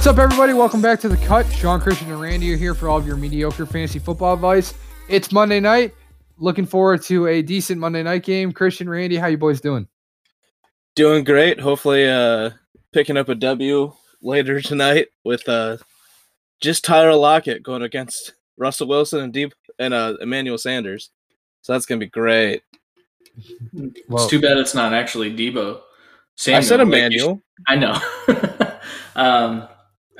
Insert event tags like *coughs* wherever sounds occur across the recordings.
What's up, everybody? Welcome back to the cut. Sean, Christian, and Randy are here for all of your mediocre fantasy football advice. It's Monday night. Looking forward to a decent Monday night game. Christian, Randy, how you boys doing? Doing great. Hopefully, uh, picking up a W later tonight with uh, just Tyler Lockett going against Russell Wilson and Deep and uh, Emmanuel Sanders. So that's gonna be great. It's too bad it's not actually Deebo. I said like Emmanuel. should- I know. *laughs* um,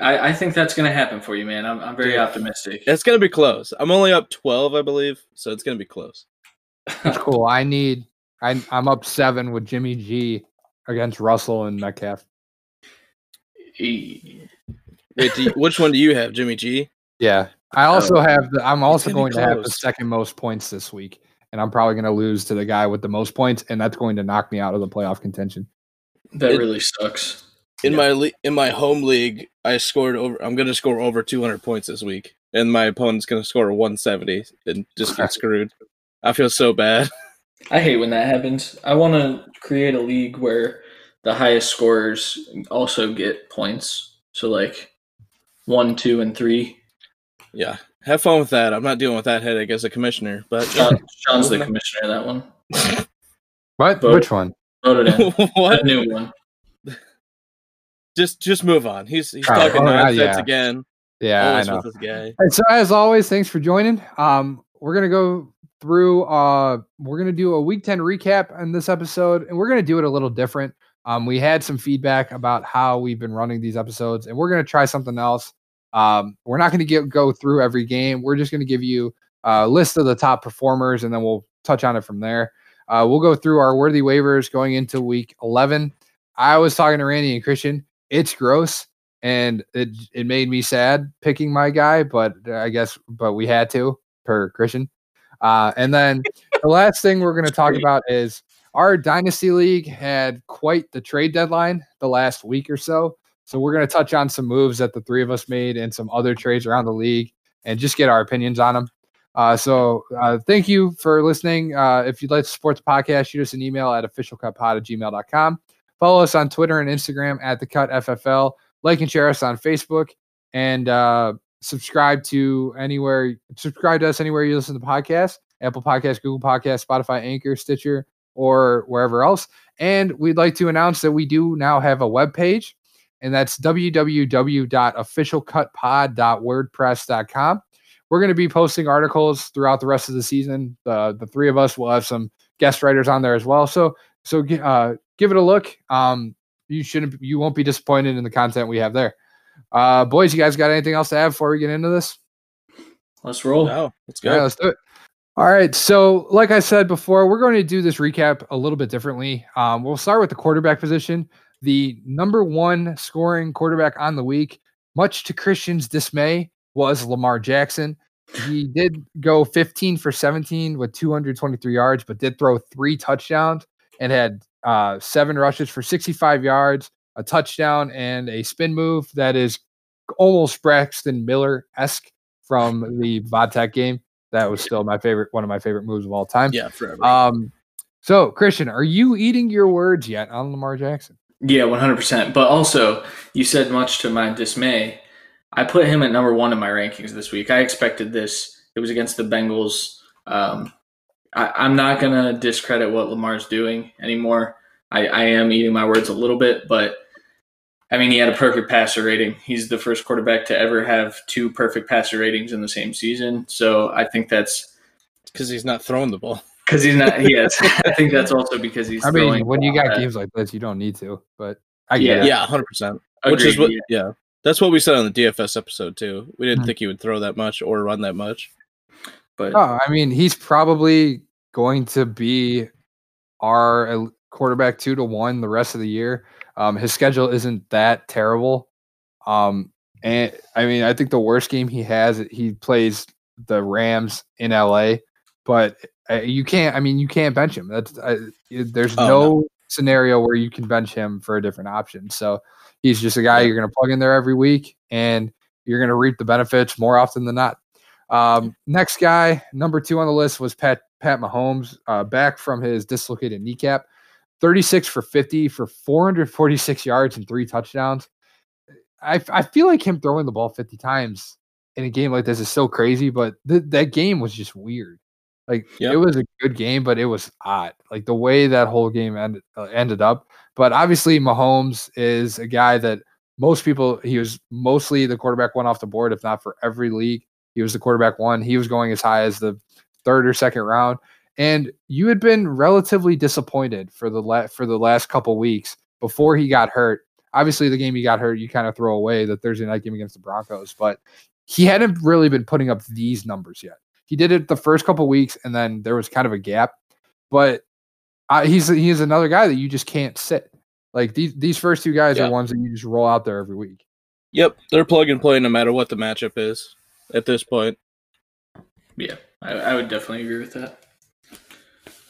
I, I think that's going to happen for you, man. I'm, I'm very Yeah. optimistic. It's gonna be close. I'm only up twelve, I believe, so it's gonna be close. That's *laughs* cool. I need. I, I'm up seven with Jimmy G against Russell and Metcalf. E- Wait, do you, *laughs* which one do you have, Jimmy G? Yeah. I also oh. have. The, I'm also gonna be going to have the second most points this week, and I'm probably going to lose to the guy with the most points, and that's going to knock me out of the playoff contention. That It- really sucks. In Yeah. my le- in my home league, I scored over. I'm gonna score over 200 points this week, and my opponent's gonna score 170 and just get screwed. I feel so bad. *laughs* I hate when that happens. I want to create a league where the highest scorers also get points. So like one, two, and three. Yeah, have fun with that. I'm not dealing with that headache as a commissioner, but Sean, *laughs* Sean's the commissioner of that one. *laughs* What? But- Which one? Voted in. what? A new one. Just just move on. He's he's Oh, talking oh, yeah, nonsense yeah. again. Yeah, I Always know. with this guy. And so as always, thanks for joining. Um, we're gonna go through. Uh, we're gonna do a week ten recap in this episode, and we're gonna do it a little different. Um, we had some feedback about how we've been running these episodes, and we're gonna try something else. Um, we're not gonna get go through every game. We're just gonna give you a list of the top performers, and then we'll touch on it from there. Uh, we'll go through our worthy waivers going into week eleven. I was talking to Randy and Christian. It's gross and it it made me sad picking my guy, but I guess but we had to per Christian. Uh, and then the *laughs* last thing we're going to talk about is our dynasty league had quite the trade deadline the last week or so. So we're going to touch on some moves that the three of us made and some other trades around the league and just get our opinions on them. Uh, so uh, thank you for listening. Uh, if you'd like to support the podcast, shoot us an email at officialcutpod at gmail.com. Follow us on Twitter and Instagram at the cut FFL like and share us on Facebook, and uh, subscribe to anywhere. Subscribe to us anywhere you listen to podcasts: Apple Podcasts, Google Podcasts, Spotify, Anchor, Stitcher, or wherever else. And we'd like to announce that we do now have a web page, and that's www.officialcutpod.wordpress.com. We're going to be posting articles throughout the rest of the season. The the three of us will have some guest writers on there as well. So so uh, give it a look. Um, you shouldn't you won't be disappointed in the content we have there. Uh boys, you guys got anything else to add before we get into this? Let's roll. No, let's All right, go. let's do it. All right. So, like I said before, we're going to do this recap a little bit differently. Um, we'll start with the quarterback position. The number one scoring quarterback on the week, much to Christian's dismay, was Lamar Jackson. He did go 15 for 17 with 223 yards, but did throw three touchdowns and had uh, seven rushes for 65 yards, a touchdown, and a spin move that is almost Braxton Miller esque from *laughs* the Vodtech game. That was still my favorite, one of my favorite moves of all time. Yeah, forever. Um, so Christian, are you eating your words yet on Lamar Jackson? Yeah, one hundred percent. But also, you said much to my dismay. I put him at number one in my rankings this week. I expected this. It was against the Bengals. Um, I, I'm not gonna discredit what Lamar's doing anymore. I, I am eating my words a little bit, but I mean, he had a perfect passer rating. He's the first quarterback to ever have two perfect passer ratings in the same season. So I think that's Because he's not throwing the ball. because he's not. Yes, *laughs* I think that's also because he's. I mean, throwing when you got games like this, you don't need to, but I get Yeah. it. Yeah, hundred percent. Which is what. yeah. Yeah, that's what we said on the DFS episode too. We didn't Mhm. think he would throw that much or run that much. But Oh, I mean, he's probably going to be our quarterback two to one the rest of the year. Um, his schedule isn't that terrible. Um, and I mean, I think the worst game he has, he plays the Rams in LA, but uh, you can't. I mean, you can't bench him. That's uh, there's Oh, no scenario where you can bench him for a different option. So he's just a guy you're going to plug in there every week, and you're going to reap the benefits more often than not. Um, next guy, number two on the list was Pat Pat Mahomes, uh, back from his dislocated kneecap, 36 for 50 for 446 yards and three touchdowns. I I feel like him throwing the ball 50 times in a game like this is so crazy, but th- that game was just weird. Like Yep. it was a good game, but it was odd. Like the way that whole game ended uh, ended up. But obviously, Mahomes is a guy that most people he was mostly the quarterback one off the board, if not for every league. He was the quarterback one. He was going as high as the third or second round. And you had been relatively disappointed for the la- for the last couple weeks before he got hurt. Obviously, the game he got hurt, you kind of throw away the Thursday night game against the Broncos, but he hadn't really been putting up these numbers yet. He did it the first couple weeks, and then there was kind of a gap. But uh, he's he's another guy that you just can't sit. Like these these first two guys Yeah. are ones that you just roll out there every week. Yep, they're plug and play no matter what the matchup is at this point. Yeah, I, I would definitely agree with that.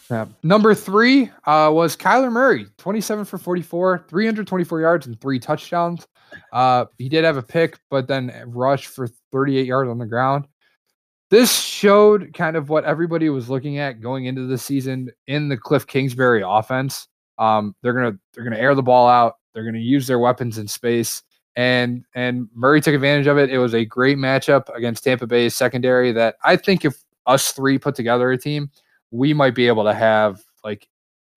Yeah. Number three uh, was Kyler Murray, 27 for 44, 324 yards and three touchdowns. Uh, he did have a pick, but then rushed for 38 yards on the ground. This showed kind of what everybody was looking at going into the season in the Cliff Kingsbury offense. Um, they're gonna they're gonna air the ball out. They're gonna use their weapons in space, and and Murray took advantage of it. It was a great matchup against Tampa Bay's secondary. That I think if us three put together a team, we might be able to have like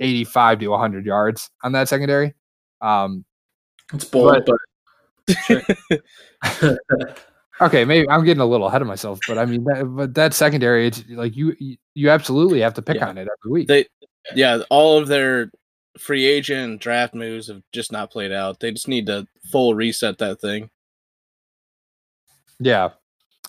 85 to 100 yards on that secondary. Um, It's bold, But- but, *laughs* *laughs* okay, maybe I'm getting a little ahead of myself, but I mean, that, but that secondary, it's like you you- you absolutely have to pick Yeah. on it every week. They, yeah, all of their free agent draft moves have just not played out. They just need to full reset that thing. yeah.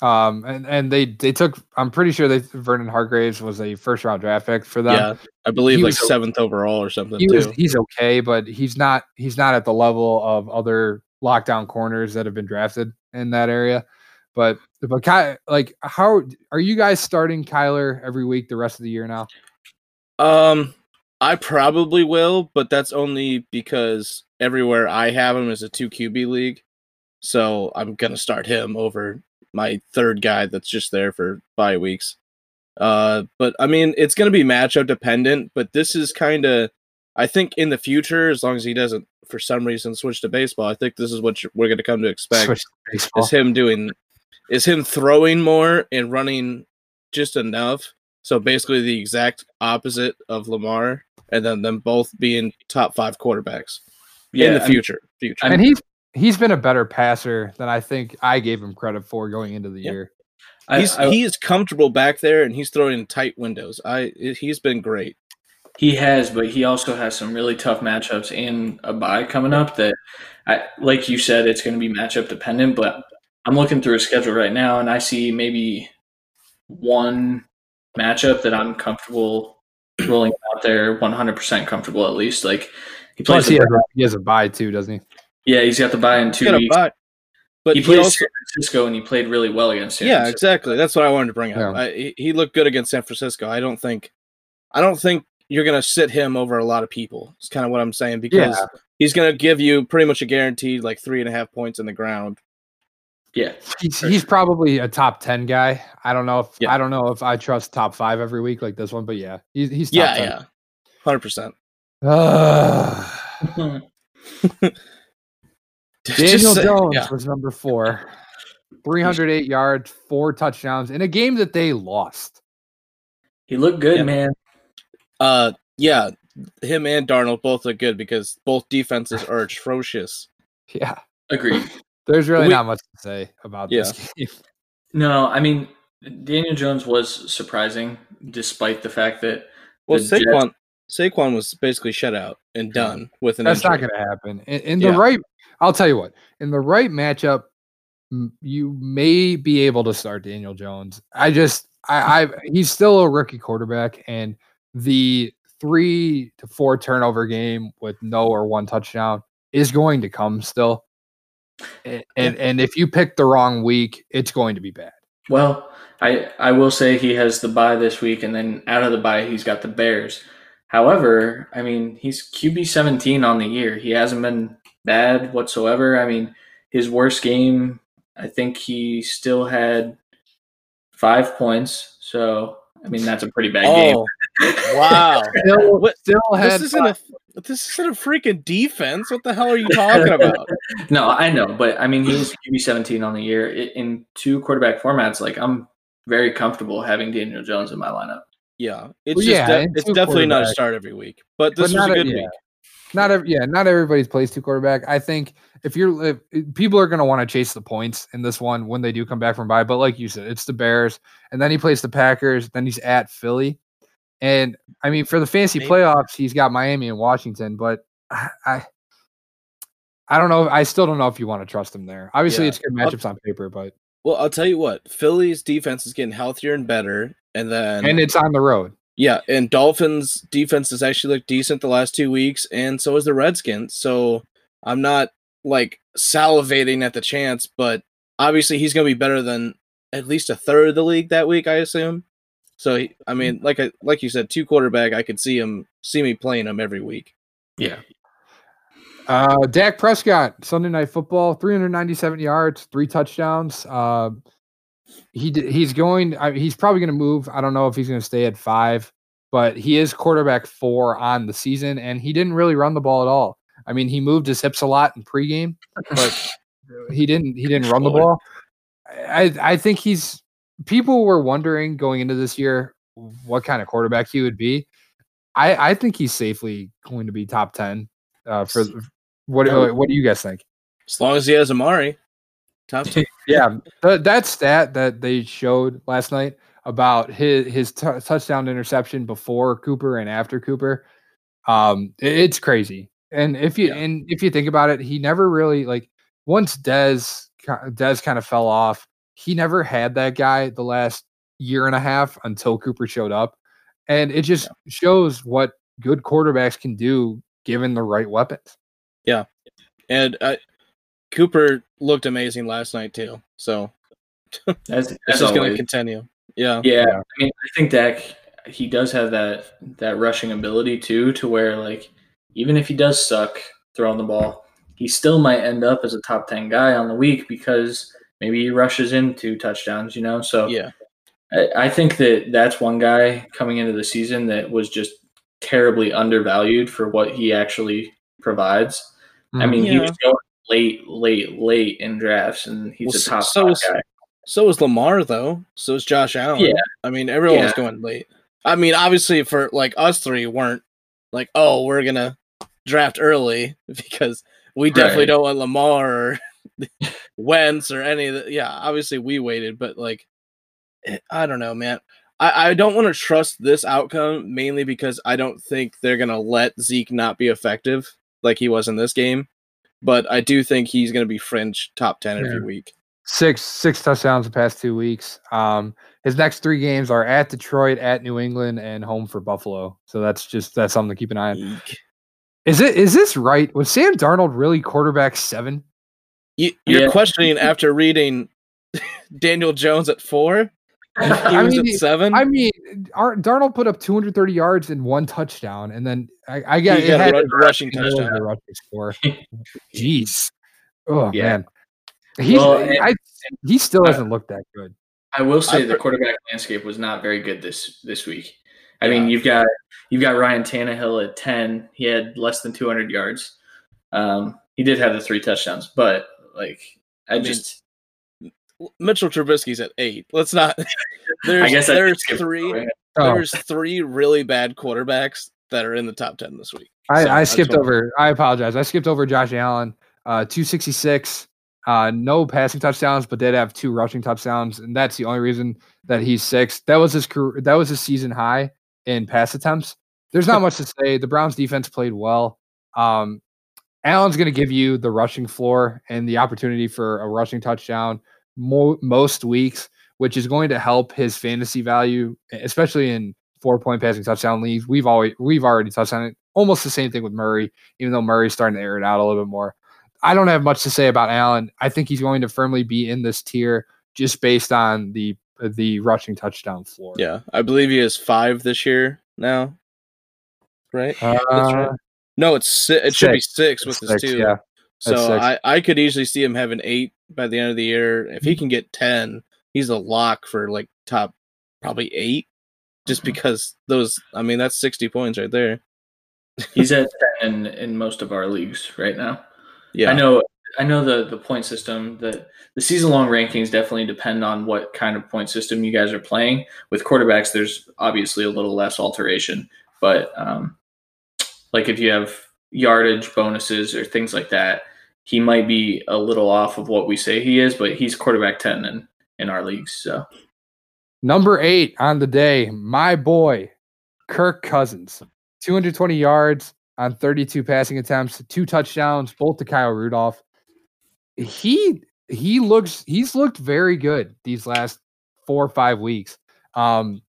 Um, and, and they, they took, I'm pretty sure they, Vernon Hargreaves was a first round draft pick for them. yeah, I believe he like was seventh overall or something he was, he's okay, but he's not, he's not at the level of other lockdown corners that have been drafted in that area. But, but Ky, like, how are you guys starting Kyler every week the rest of the year now? Um, I probably will, but that's only because everywhere I have him is a two QB league, so I'm gonna start him over my third guy that's just there for bye weeks. Uh, but I mean, it's gonna be matchup dependent. But this is kind of, I think, in the future, as long as he doesn't for some reason switch to baseball, I think this is what we're gonna come to expect to is him doing is him throwing more and running just enough. So basically the exact opposite of Lamar, and then them both being top five quarterbacks yeah, in the I future. Future. and he's he's been a better passer than I think I gave him credit for going into the Yeah. year. I- he's I- he's comfortable back there, and he's throwing in tight windows. I he's been great. He has, but he also has some really tough matchups in a bye coming up that, I, like you said, it's going to be matchup dependent. But I'm looking through his schedule right now, and I see maybe one matchup that I'm comfortable *clears throat* rolling out there, 100% comfortable at least. Like he plays, Plus, he has, a, he has a bye too, doesn't he? yeah, he's got the bye in He's two got a weeks. bye, but he he, plays also San Francisco, and he played really well against San yeah Francisco. exactly. That's what I wanted to bring up. Yeah. I, he, he looked good against San Francisco. I don't think I don't think you're gonna sit him over a lot of people. It's kind of what I'm saying because Yeah. he's gonna give you pretty much a guaranteed like three and a half points in the ground. Yeah, He's, he's probably a top ten guy. I don't know if Yeah. I don't know if I trust top five every week like this one, but yeah, he's he's top Yeah, 10. yeah, hundred percent. *sighs* *laughs* Ugh. Daniel Jones yeah. was number four, 308 yards, four touchdowns in a game that they lost. he looked good, Yeah. man. Uh, yeah, him and Darnold both look good because both defenses are atrocious. *laughs* Yeah, Agreed. There's really We- not much to say about this game. *laughs* No, I mean Daniel Jones was surprising, despite the fact that Well, The Jets- Saquon Saquon was basically shut out and done with an That's not going to happen. In, in the Yeah. right, I'll tell you what. In the right matchup, you may be able to start Daniel Jones. I just, I, I, he's still a rookie quarterback, and the three to four turnover game with no or one touchdown is going to come still. And and, and if you pick the wrong week, it's going to be bad. well, I I will say he has the bye this week, and then out of the bye he's got the Bears. However, I mean he's QB seventeen on the year. He hasn't been bad whatsoever. I mean his worst game, I think he still had five points. So I mean that's a pretty bad game. Oh, wow! *laughs* Still, still had this isn't a This isn't a freaking defense. What the hell are you talking *laughs* about? no, I know, but I mean, he's QB 17 on the year in two quarterback formats. Like, I'm very comfortable having Daniel Jones in my lineup. Yeah, it's Well, just yeah, de- it's definitely not a start every week. But this But was a not a- good yeah. week. Not every, yeah, not everybody's plays two quarterback. I think if you're if, people are going to want to chase the points in this one when they do come back from bye. But like you said, it's the Bears, and then he plays the Packers. Then he's at Philly, and I mean for the fantasy playoffs, he's got Miami and Washington. But I, I, don't know. I still don't know if you want to trust him there. Obviously, Yeah. it's good I'll- matchups on paper, but Well, I'll tell you what. Philly's defense is getting healthier and better, and then and it's on the road. yeah, and Dolphins defense has actually looked decent the last two weeks, and so is the Redskins. So I'm not like salivating at the chance, but obviously he's going to be better than at least a third of the league that week, I assume. So he, I mean, like I like you said, two quarterback, I could see him see me playing him every week. Yeah. Uh, Dak Prescott, Sunday Night Football, 397 yards, three touchdowns. Uh, he d- he's going. I, he's probably going to move. I don't know if he's going to stay at five, but he is quarterback four on the season, and he didn't really run the ball at all. I mean, he moved his hips a lot in pregame, but *laughs* he didn't. He didn't run the ball. I I think he's. People were wondering going into this year what kind of quarterback he would be. I I think he's safely going to be top ten uh, for what Oh. what do you guys think? As long as he has Amari, top two. *laughs* Yeah, th- that stat that they showed last night about his his t- touchdown interception before Cooper and after Cooper, um, i- it's crazy. And if you Yeah. and if you think about it, he never really like once Dez Dez kind of fell off. He never had that guy the last year and a half until Cooper showed up, and it just shows what good quarterbacks can do given the right weapons. Yeah. And uh, Cooper looked amazing last night too. So *laughs* That's, this that's is going to continue. Yeah, Yeah, Yeah. I mean, I think Dak he does have that that rushing ability too, to where like even if he does suck throwing the ball, he still might end up as a top ten guy on the week because maybe he rushes into touchdowns. You know, so yeah, I, I think that that's one guy coming into the season that was just terribly undervalued for what he actually provides. I Mhm. mean, he was going late, late, late in drafts, and he's Well, a top so five is- guy. So is Lamar though. So is Josh Allen. Yeah. I mean, everyone was going late. I mean, obviously for like us three weren't like, oh, we're gonna draft early *laughs* because we definitely Right. don't want Lamar or *laughs* Wentz or any of the. Yeah, obviously we waited, but like, eh, I don't know, man. I, I don't want to trust this outcome mainly because I don't think they're gonna let Zeke not be effective like he was in this game. But I do think he's gonna be fringe top ten every week. six six touchdowns the past two weeks. Um, his next three games are at Detroit, at New England, and home for Buffalo. So that's just that's something to keep an eye on. Eek. Is it is this right? Was Sam Darnold really quarterback seven? You, you're Yeah. questioning *laughs* after reading *laughs* Daniel Jones at four. *laughs* He I was mean, at seven. I mean, Ar- Darnold put up 230 yards and one touchdown, and then I, I got He it got a had ru- rushing it was a touchdown. rushing score. Jeez, oh Yeah. man, he's Well, and- I, he still I- doesn't look that good. I will say I the quarterback landscape was not very good this this week. I Yeah. mean, you've got you've got Ryan Tannehill at ten. He had less than 200 yards. Um, he did have the three touchdowns, but like I, I mean, just Mitchell Trubisky's at eight. Let's not. *laughs* There's I guess there's three. Oh, There's three really bad quarterbacks that are in the top ten this week. I, So I skipped over. I apologize. I skipped over Josh Allen. Uh, 266. Uh, no passing touchdowns, but did have two rushing touchdowns, and that's the only reason that he's six. That was his career. That was his season high in pass attempts. There's not *laughs* much to say. The Browns defense played well. Um, Allen's going to give you the rushing floor and the opportunity for a rushing touchdown mo- most weeks, which is going to help his fantasy value, especially in four point passing touchdown leagues. We've always we've already touched on it. Almost the same thing with Murray, even though Murray's starting to air it out a little bit more. I don't have much to say about Allen. I think he's going to firmly be in this tier just based on the the rushing touchdown floor. Yeah, I believe he has five this year now. Right? Uh, That's right. No, it's si- it should be six with It's his six, two. Yeah. So I, I could easily see him having eight by the end of the year. If he can get ten, he's a lock for like top probably eight. Just Mm-hmm. because those I mean that's sixty points right there. He's *laughs* at ten in, in most of our leagues right now. Yeah, I know I know the the point system that the season long rankings definitely depend on what kind of point system you guys are playing. With quarterbacks, there's obviously a little less alteration, but um, like if you have yardage bonuses or things like that, he might be a little off of what we say he is, but he's quarterback ten in in our leagues. So Number eight on the day, my boy, Kirk Cousins. 220 yards on 32 passing attempts, two touchdowns, both to Kyle Rudolph. He he looks he's looked very good these last four or five weeks. Um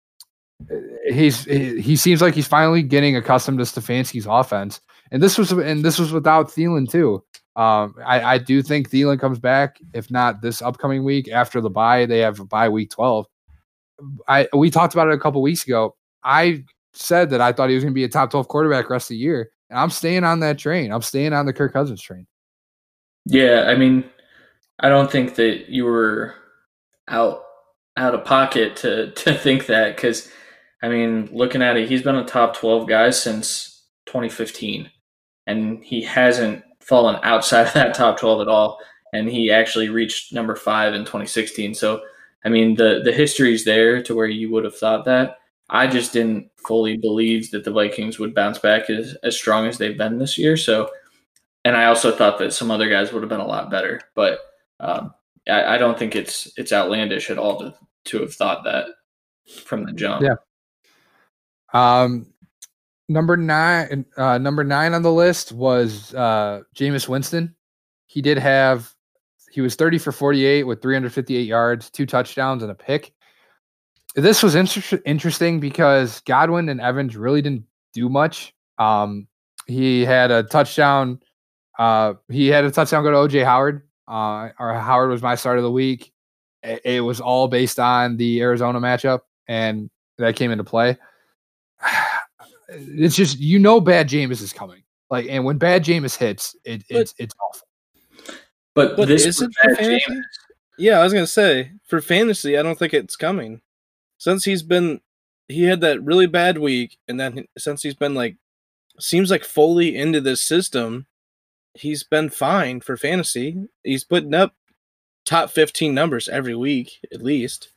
he's he, seems like he's finally getting accustomed to Stefanski's offense. And this was and this was without Thielen too. Um, I, I do think Thielen comes back, if not this upcoming week after the bye. They have a bye week 12. I we talked about it a couple weeks ago. I said that I thought he was going to be a top 12 quarterback rest of the year. And I'm staying on that train. I'm staying on the Kirk Cousins train. yeah, I mean, I don't think that you were out out of pocket to to think that because I mean, looking at it, he's been a top 12 guy since 2015, and he hasn't fallen outside of that top 12 at all. And he actually reached number five in 2016. So, I mean, the the history's there to where you would have thought that. I just didn't fully believe that the Vikings would bounce back as, as strong as they've been this year. So, and I also thought that some other guys would have been a lot better. But um, I, I don't think it's it's outlandish at all to to have thought that from the jump. Yeah. Um, number nine, uh, number nine on the list was uh, Jameis Winston. He did have, he was 30 for 48 with 358 yards, two touchdowns, and a pick. This was inter- interesting because Godwin and Evans really didn't do much. Um, he had a touchdown. Uh, he had a touchdown go to OJ Howard. Uh, or Howard was my start of the week. It, it was all based on the Arizona matchup, and that came into play *sighs* it's just you know bad Jameis is coming. Like and when bad Jameis hits, it, it's it's awful. But, But this is was it for bad fantasy? Jameis. Yeah, I was gonna say for fantasy, I don't think it's coming. Since he's been, he had that really bad week, and then since he's been like, seems like fully into this system, he's been fine for fantasy. He's putting up top fifteen numbers every week at least.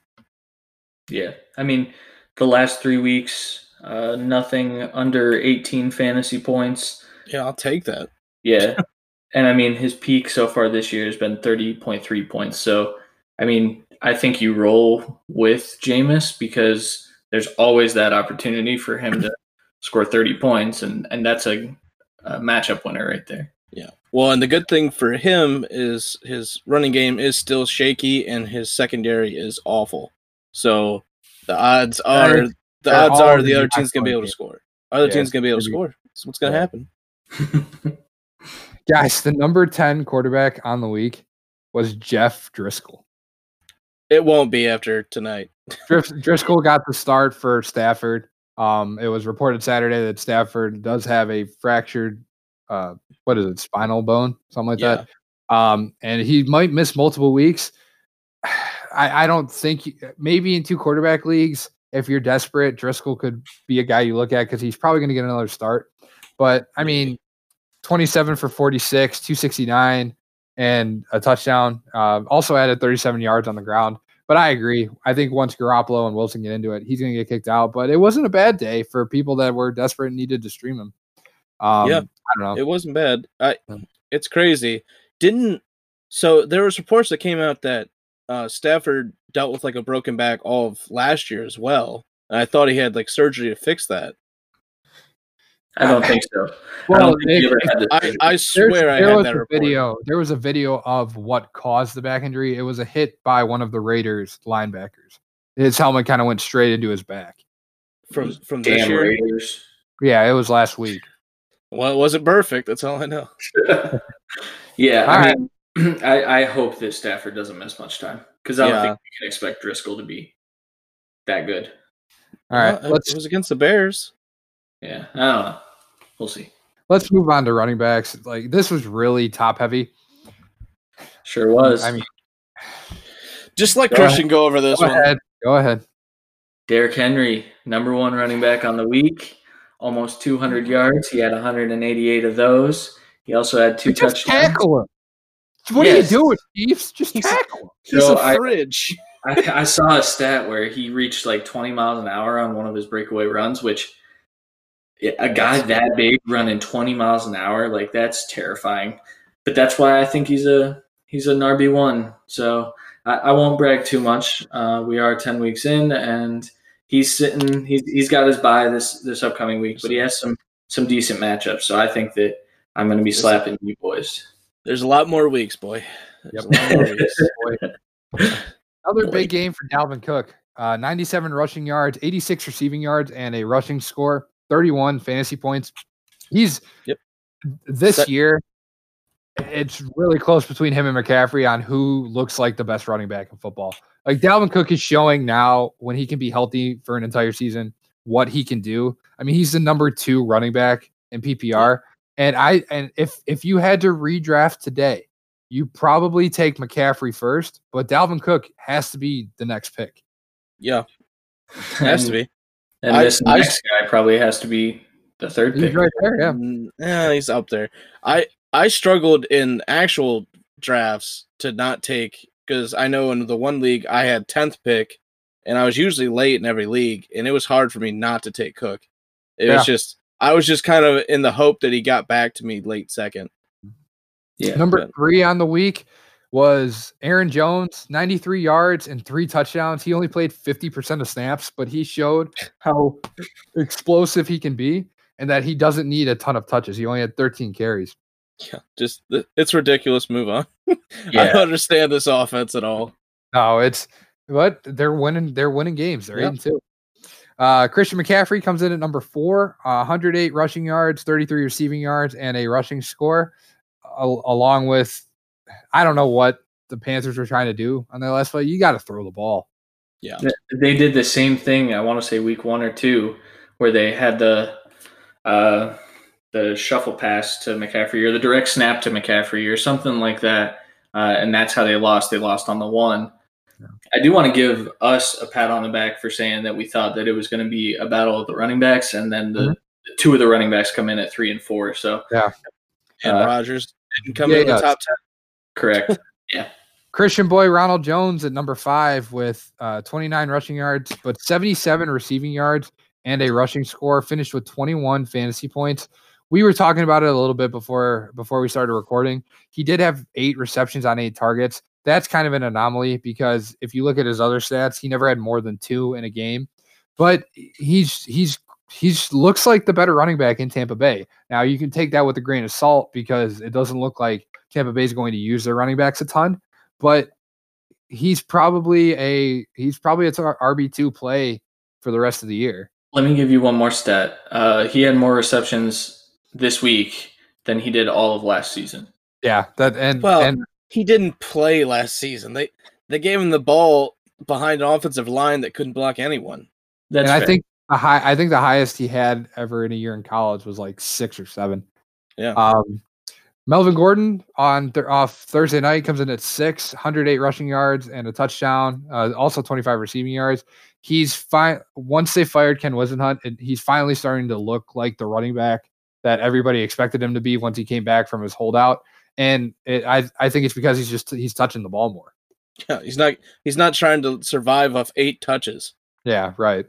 Yeah, I mean, the last three weeks, uh, nothing under 18 fantasy points. Yeah, I'll take that. Yeah, *laughs* and I mean, his peak so far this year has been 30.3 points. So, I mean, I think you roll with Jameis because there's always that opportunity for him to score 30 points, and and that's a, a matchup winner right there. Yeah. Well, and the good thing for him is his running game is still shaky, and his secondary is awful. So the odds are the they're odds are the the other team's gonna be able to score. Other Yeah, team's gonna be able to score. That's what's gonna Yeah. happen. *laughs* Guys, the number 10 quarterback on the week was Jeff Driskel. It won't be after tonight. *laughs* Driskel got the start for Stafford. Um, it was reported Saturday that Stafford does have a fractured, uh, what is it, spinal bone, something like Yeah. that. Um, and he might miss multiple weeks. *sighs* I, I don't think maybe in two quarterback leagues, if you're desperate, Driskel could be a guy you look at because he's probably going to get another start. But I mean, 27 for 46, 269, and a touchdown. Uh, also added 37 yards on the ground. But I agree. I think once Garoppolo and Wilson get into it, he's going to get kicked out. But it wasn't a bad day for people that were desperate and needed to stream him. Um, Yeah. I don't know. It wasn't bad. I it's crazy. Didn't so there was reports that came out that uh Stafford dealt with like a broken back all of last year as well. And I thought he had like surgery to fix that. I don't think so. I Well, don't think Nick, he ever had I. I There's- swear I there had was that a video. There was a video of what caused the back injury. It was a hit by one of the Raiders linebackers. His helmet kind of went straight into his back. from from this year. Raiders. Yeah, it was last week. Well, it wasn't perfect. That's all I know. *laughs* yeah, All I right. Mean, *clears throat* I, I hope that Stafford doesn't miss much time because I don't Yeah. think we can expect Driskel to be that good. All right, Well, let's it was against the Bears. Yeah, I don't know. We'll see. let's move on to running backs. Like this was really top heavy. Sure was. I mean, Just let Go Christian go over this go one. ahead. Go ahead. Derrick Henry, number one running back on the week, almost 200 yards. He had 188 of those. He also had two touchdowns. tackle him. What Yes. are you doing, Chiefs? Just He's- tackle him. He's So a I- fridge. I, I saw a stat where he reached like 20 miles an hour on one of his breakaway runs, which a guy that big running 20 miles an hour, like that's terrifying. But that's why I think he's a he's an RB one. So I, I won't brag too much. Uh, we are 10 weeks in, and he's sitting. He's he's got his bye this this upcoming week, but he has some some decent matchups. So I think that I'm going to be slapping you boys. There's a lot more weeks, boy. There's Yep. a lot more *laughs* weeks. Boy. Another Boy. big game for Dalvin Cook. Uh, 97 rushing yards, 86 receiving yards, and a rushing score, 31 fantasy points. He's Yep. this That- year. It's really close between him and McCaffrey on who looks like the best running back in football. Like Dalvin Cook is showing now when he can be healthy for an entire season what he can do. I mean, he's the number two running back in PPR. And I and if if you had to redraft today, you probably take McCaffrey first, but Dalvin Cook has to be the next pick. Yeah, *laughs* has to be. And I- this I- next guy probably has to be the third He's pick. right there, yeah. Mm, yeah, he's up there. I I struggled in actual drafts to not take because I know in the one league I had tenth pick, and I was usually late in every league, and it was hard for me not to take Cook. It Yeah. was just I was just kind of in the hope that he got back to me late second. Yeah. Number but- three on the week was Aaron Jones, 93 yards and three touchdowns. He only played 50% of snaps, but he showed how explosive he can be and that he doesn't need a ton of touches. He only had 13 carries. Yeah, just it's ridiculous. Move on. *laughs* I don't understand this offense at all. No, it's but they're winning. They're winning games. They're Yep. eight and two. Uh, Christian McCaffrey comes in at number four, uh, 108 rushing yards, 33 receiving yards, and a rushing score, al- along with I don't know what the Panthers were trying to do on their last play. You got to throw the ball. Yeah, They did the same thing. I want to say week one or two, where they had the uh, the shuffle pass to McCaffrey or the direct snap to McCaffrey or something like that, uh, and that's how they lost. They lost on the one. Yeah. I do want to give us a pat on the back for saying that we thought that it was going to be a battle of the running backs, and then the, Mhm. the two of the running backs come in at three and four. So yeah, and Uh, Rodgers didn't come yeah, in the top ten. correct. *laughs* Yeah. Christian boy Ronald Jones at number five with uh, 29 rushing yards, but 77 receiving yards and a rushing score. Finished with 21 fantasy points. We were talking about it a little bit before before we started recording. He did have eight receptions on eight targets. That's kind of an anomaly because if you look at his other stats, he never had more than two in a game. But he's he's he's looks like the better running back in Tampa Bay. Now you can take that with a grain of salt because it doesn't look like Tampa Bay is going to use their running backs a ton but he's probably a he's probably a RB two play for the rest of the year. Let me give you one more stat. Uh, he had more receptions this week than he did all of last season. Yeah, that and Well, and He didn't play last season. They they gave him the ball behind an offensive line that couldn't block anyone. That's and I think the high I think the highest he had ever in a year in college was like six or seven. Yeah. Um, Melvin Gordon on th- off Thursday night comes in at six, 108 rushing yards and a touchdown, uh, also 25 receiving yards. He's fine. Once they fired Ken Whisenhunt, and he's finally starting to look like the running back that everybody expected him to be once he came back from his holdout. And it, I, I think it's because he's just he's touching the ball more. Yeah, he's not he's not trying to survive off eight touches. Yeah, right.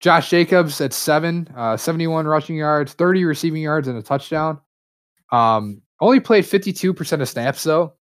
Josh Jacobs at seven, uh, 71 rushing yards, 30 receiving yards, and a touchdown. Um, only played 52% of snaps, though,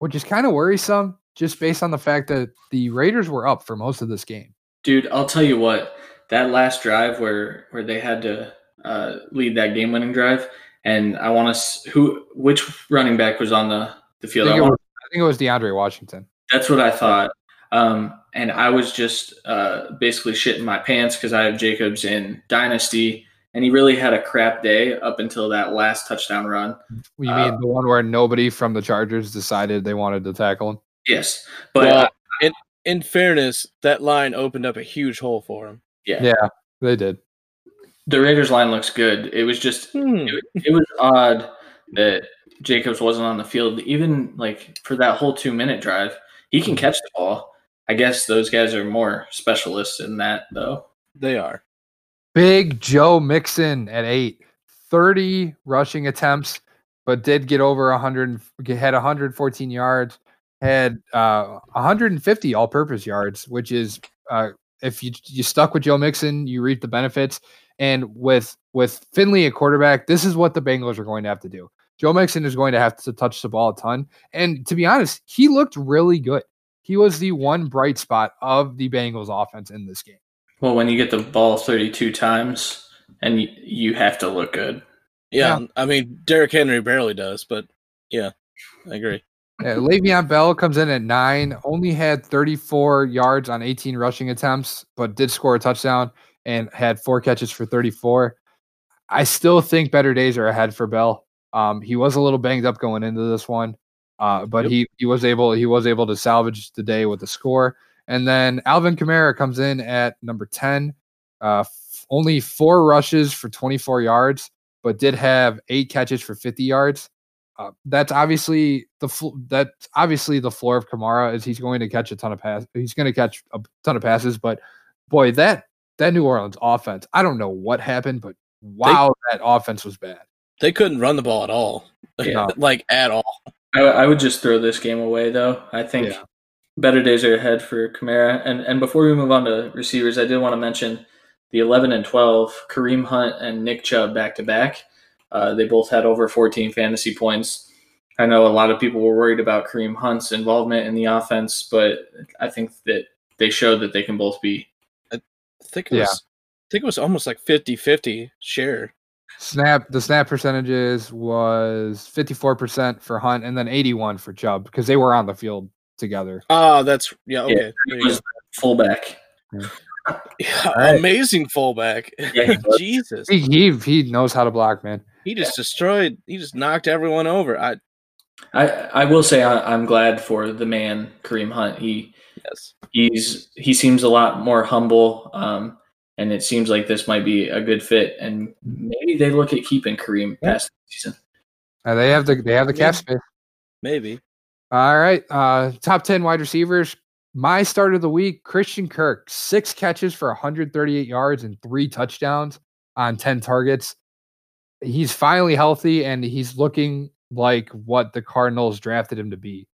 which is kind of worrisome just based on the fact that the Raiders were up for most of this game. Dude, I'll tell you what. That last drive where where they had to uh, lead that game winning drive, and I want to who which running back was on the the I field. think, I it want, was, I think it was DeAndre Washington. that's what I thought. Um, and I was just uh, basically shitting my pants because I have Jacobs in Dynasty, and he really had a crap day up until that last touchdown run. You Uh, mean the one where nobody from the Chargers decided they wanted to tackle him? Yes, but Well, uh, in in fairness, that line opened up a huge hole for him. yeah, Yeah, they did. The Raiders line looks good. It was just Hmm. it, it was odd that Jacobs wasn't on the field, even like for that whole two minute drive. He can catch the ball. I guess those guys are more specialists in that, though. They are. Big Joe Mixon at eight. 30 rushing attempts, but did get over 100, had 114 yards, had uh, 150 all purpose yards, which is, uh, if you, you stuck with Joe Mixon, you reap the benefits. And with with Finley at quarterback, this is what the Bengals are going to have to do. Joe Mixon is going to have to touch the ball a ton. And to be honest, he looked really good. He was the one bright spot of the Bengals offense in this game. Well, when you get the ball 32 times and you, you have to look good. Yeah, yeah, I mean, Derrick Henry barely does, but yeah, I agree. Yeah, Le'Veon Bell comes in at nine, only had 34 yards on 18 rushing attempts, but did score a touchdown and had four catches for 34. I still think better days are ahead for Bell. Um, he was a little banged up going into this one, uh, but yep. he he was able he was able to salvage the day with a score. And then Alvin Kamara comes in at number 10, uh, f- only four rushes for 24 yards, but did have eight catches for 50 yards. Uh, that's obviously the fl- that's obviously the floor of Kamara is he's going to catch a ton of pass. He's going to catch a ton of passes, but boy, that that New Orleans offense, I don't know what happened, but wow, they, that offense was bad. They couldn't run the ball at all, yeah. *laughs* like at all. I, I, would just throw this game away, though. I think yeah. better days are ahead for Kamara. And and before we move on to receivers, I did want to mention the 11 and 12, Kareem Hunt and Nick Chubb back to back. Uh, they both had over 14 fantasy points. I know a lot of people were worried about Kareem Hunt's involvement in the offense, but I think that they showed that they can both be think it yeah. was I think it was almost like 50-50 share. Snap the snap percentages was 54% for Hunt and then 81 for Chubb because they were on the field together. Oh, that's yeah, okay. Yeah, fullback. Yeah. Yeah, right. Amazing fullback. Yeah, *laughs* Jesus. He, he he knows how to block, man. He just destroyed. He just knocked everyone over. I I I will say I, am glad for the man Kareem Hunt. He yes he's he seems a lot more humble, um, and it seems like this might be a good fit. And maybe they look at keeping Kareem yeah. past the season. Uh, they have the they have the cap space. Maybe. All right, uh, top ten wide receivers. My start of the week: Christian Kirk, six catches for 138 yards and three touchdowns on 10 targets. He's finally healthy and he's looking like what the Cardinals drafted him to be.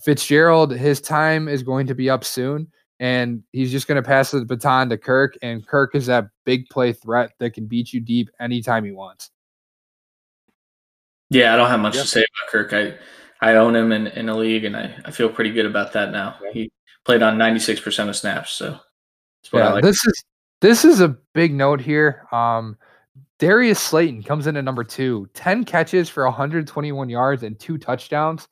Fitzgerald, his time is going to be up soon, and he's just going to pass the baton to Kirk. And Kirk is that big play threat that can beat you deep anytime he wants. Yeah, I don't have much yep. to say about Kirk. I I own him in, in a league, and I, I feel pretty good about that now. He played on ninety six percent of snaps, so yeah, like. this is this is a big note here. Um, Darius Slayton comes in at number two, 10 catches for 121 yards and two touchdowns.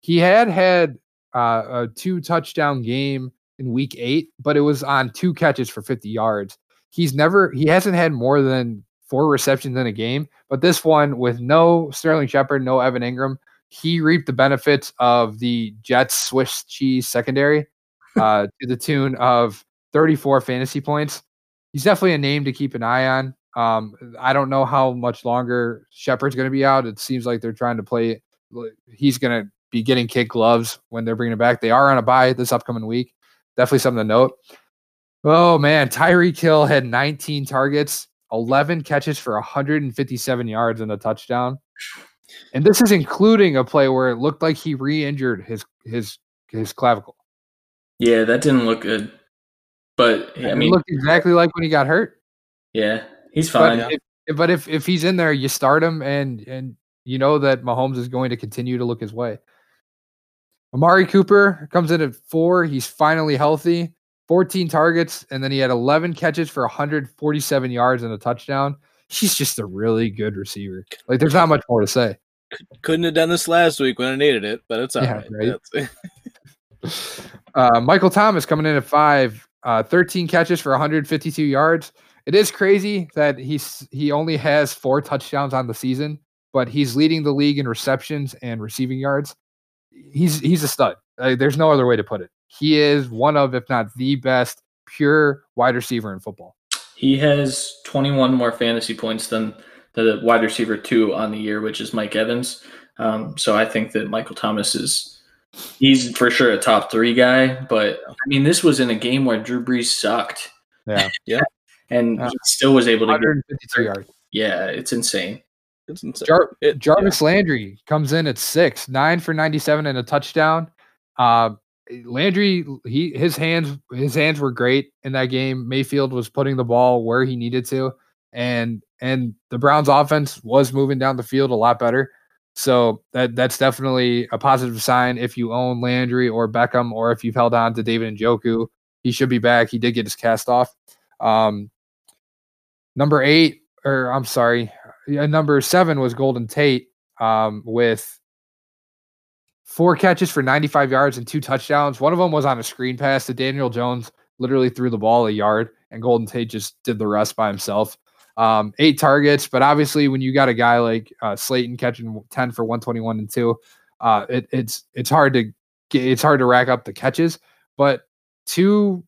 He had had uh, a two touchdown game in week eight, but it was on two catches for 50 yards. He's never, he hasn't had more than four receptions in a game, but this one with no Sterling Shepard, no Evan Engram, he reaped the benefits of the Jets Swiss cheese secondary uh, to the tune of 34 fantasy points. He's definitely a name to keep an eye on. Um, I don't know how much longer Shepard's going to be out. It seems like they're trying to play. He's going to be getting kid gloves when they're bringing it back. They are on a bye this upcoming week. Definitely something to note. Oh man, Tyreek Hill had 19 targets, 11 catches for 157 yards and a touchdown. And this is including a play where it looked like he re-injured his his his clavicle. Yeah, that didn't look good. But I mean, it looked exactly like when he got hurt. Yeah, he's fine. But, if, but if if he's in there, you start him, and and you know that Mahomes is going to continue to look his way. Amari Cooper comes in at four. He's finally healthy. 14 targets, and then he had 11 catches for 147 yards and a touchdown. He's just a really good receiver. Like, there's not much more to say. Couldn't have done this last week when I needed it, but it's all yeah, right. right? *laughs* uh, Michael Thomas coming in at five, uh, 13 catches for 152 yards. It is crazy that he's he only has four touchdowns on the season, but he's leading the league in receptions and receiving yards he's he's a stud. there's no other way to put it. He is one of, if not the best, pure wide receiver in football. He has 21 more fantasy points than the wide receiver two on the year, which is Mike Evans. Um, so I think that Michael Thomas is he's for sure a top three guy. But I mean, this was in a game where Drew Brees sucked. Yeah, *laughs* yeah. and Yeah. he still was able to get. 152 yards. Yeah, it's insane. It's insane. Jar- It- Jarvis Landry comes in at six, nine for 97 and a touchdown. Uh, Landry, he his hands his hands were great in that game. Mayfield was putting the ball where he needed to, and and the Browns offense was moving down the field a lot better. So that that's definitely a positive sign if you own Landry or Beckham or if you've held on to David Njoku. He should be back. He did get his cast off. Um, number eight, or I'm sorry, yeah, number seven was Golden Tate um, with four catches for 95 yards and two touchdowns. One of them was on a screen pass to Daniel Jones, literally threw the ball a yard, and Golden Tate just did the rest by himself. Um, eight targets, but obviously when you got a guy like uh, Slayton catching 10 for 121 and two, uh, it, it's it's hard to get, it's hard to rack up the catches. But two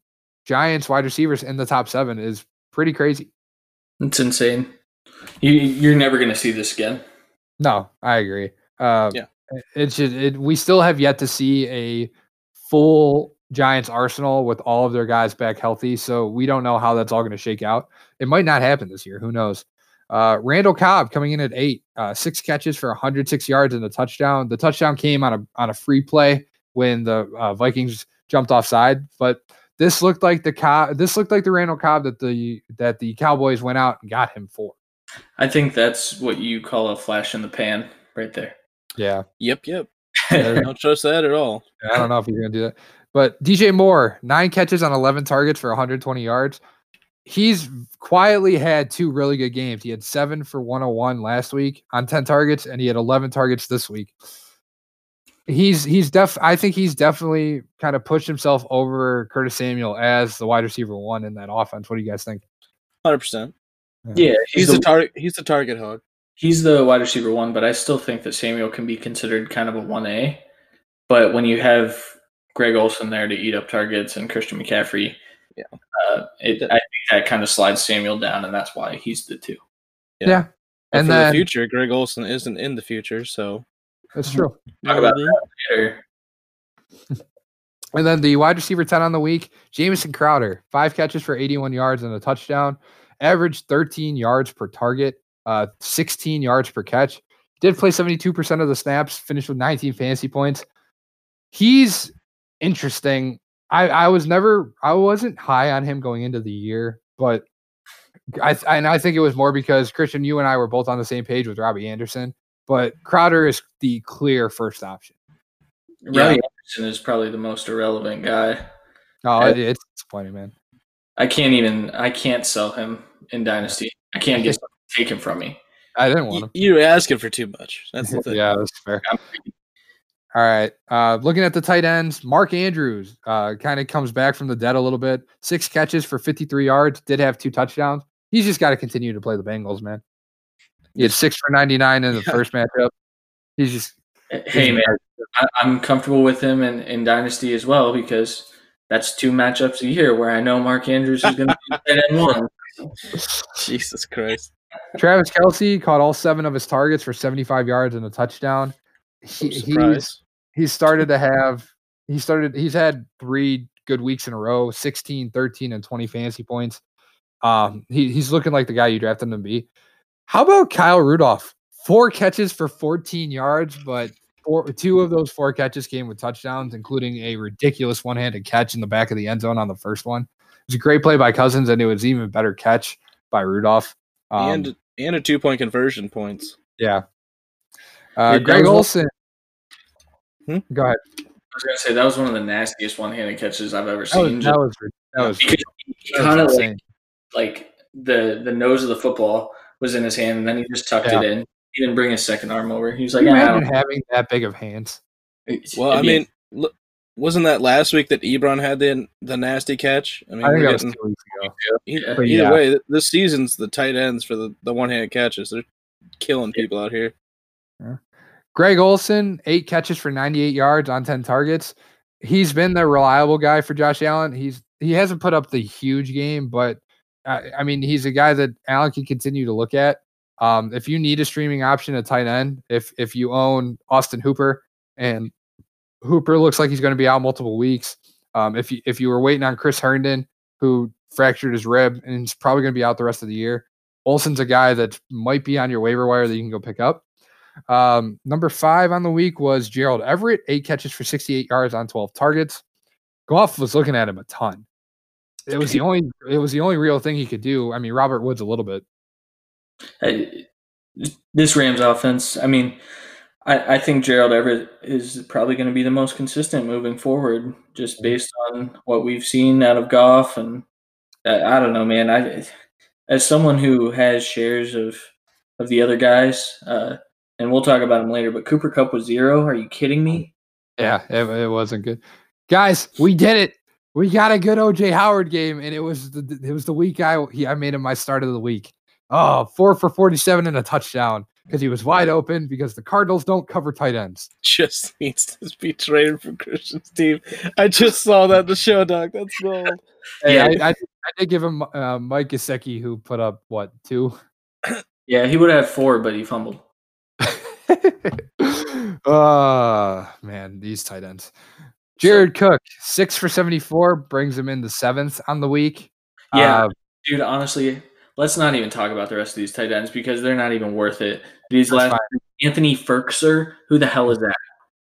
Giants wide receivers in the top seven is pretty crazy. It's insane. You you're never gonna see this again. No, I agree. Uh, Yeah. it's just it, we still have yet to see a full Giants arsenal with all of their guys back healthy, so we don't know how that's all going to shake out. It might not happen this year. Who knows? Uh, Randall Cobb coming in at eight, uh, six catches for 106 yards and a touchdown. The touchdown came on a on a free play when the uh, Vikings jumped offside, but this looked like the Cobb. This looked like the Randall Cobb that the that the Cowboys went out and got him for. I think that's what you call a flash in the pan, right there. Yeah. Yep, yep. *laughs* There- Don't trust that at all. I don't know if he's going to do that. But DJ Moore, nine catches on 11 targets for 120 yards. He's quietly had two really good games. He had seven for 101 last week on 10 targets, and he had 11 targets this week. He's he's def. I think he's definitely kind of pushed himself over Curtis Samuel as the wide receiver one in that offense. What do you guys think? Hundred percent. Yeah, He's he's the the, target. He's the target hog. he's the wide receiver one, but I still think that Samuel can be considered kind of a one A. But when you have Greg Olsen there to eat up targets and Christian McCaffrey, Yeah. uh, it, I think that kind of slides Samuel down, and that's why he's the two. Yeah. Yeah. But And for then- the future, Greg Olsen isn't in the future, so That's true. Talk about that later. And then the wide receiver 10 on the week, Jamison Crowder, five catches for 81 yards and a touchdown, averaged 13 yards per target, uh, 16 yards per catch. Did play 72% of the snaps, finished with 19 fantasy points. He's interesting. I, I was never, I wasn't high on him going into the year, but I, and I think it was more because Christian, you and I were both on the same page with Robbie Anderson, but Crowder is the clear first option. Yeah. Robbie Anderson is probably the most irrelevant guy. Oh, I- it, it's disappointing, man. I can't even. I can't sell him in Dynasty. I can't get *laughs* someone to from me. I didn't want y- him. you're asking for too much. That's the *laughs* thing. yeah, that's fair. All right. Uh, looking at the tight ends, Mark Andrews uh, kind of comes back from the dead a little bit. Six catches for 53 yards, did have two touchdowns. He's just got to continue to play the Bengals, man. He had six for 99 in the Yeah. first matchup. He's just, Hey man, I, I'm comfortable with him in, in Dynasty as well because that's two matchups a year where I know Mark Andrews is going to be tight end one. *laughs* Jesus Christ. Travis Kelce caught all seven of his targets for 75 yards and a touchdown. He, he's, he's started to have he started he's had three good weeks in a row 16 13 and 20 fantasy points. Um he, he's looking like the guy you drafted him to be. How about kyle rudolph? Four catches for 14 yards but four, two of those four catches came with touchdowns including a ridiculous one-handed catch in the back of the end zone on the first one was a great play by cousins and it was even better catch by rudolph um, and and a two point conversion points. yeah Yeah, uh, greg was one- olsen Hmm? go ahead I was going to say that was one of the nastiest one-handed catches I've ever that was, seen. that was, that was, that was kind of like, like the the nose of the football was in his hand, and then he just tucked Yeah. it in. He didn't bring his second arm over. He was like, you I imagine don't- having that big of hands? Well, I mean, look, wasn't that last week that Ebron had the the nasty catch? I mean, I think we're that was two weeks ago. Yeah. Either yeah. way, this season's the tight ends for the, the one handed catches. They're killing people out here. Greg Olsen, eight catches for 98 yards on 10 targets. He's been the reliable guy for Josh Allen. He's he hasn't put up the huge game, but uh, I mean he's a guy that Allen can continue to look at. Um, if you need a streaming option at tight end, if if you own Austin Hooper and Hooper looks like he's going to be out multiple weeks. Um, if you if you were waiting on Chris Herndon, who fractured his rib and he's probably going to be out the rest of the year. Olsen's a guy that might be on your waiver wire that you can go pick up. Um, number five on the week was Gerald Everett, eight catches for 68 yards on 12 targets. Goff was looking at him a ton. It was the *laughs* only it was the only real thing he could do. I mean, Robert Woods a little bit. I, this Rams offense, I mean, I, I think Gerald Everett is probably going to be the most consistent moving forward, just based on what we've seen out of Goff. And I, I don't know, man. I, as someone who has shares of of the other guys, uh, and we'll talk about him later. But Cooper Kupp was zero. Are you kidding me? Yeah, it, it wasn't good, guys. We did it. We got a good OJ Howard game, and it was the it was the week I he, I made him my start of the week. Oh, four for 47 and a touchdown because he was wide open because the Cardinals don't cover tight ends. Just *laughs* needs to be traded for Christian's team. I just saw that in the show, Doc. That's gold. Hey, yeah. I, I, I, did give him uh, Mike Gesicki, who put up what two? *coughs* Yeah, he would have four, but he fumbled. oh *laughs* man, these tight ends. Jared so, Cook, six for seventy-four, brings him in the seventh on the week. Yeah, uh, dude. Honestly, let's not even talk about the rest of these tight ends because they're not even worth it. These last fine. Anthony Firkser, who the hell is that?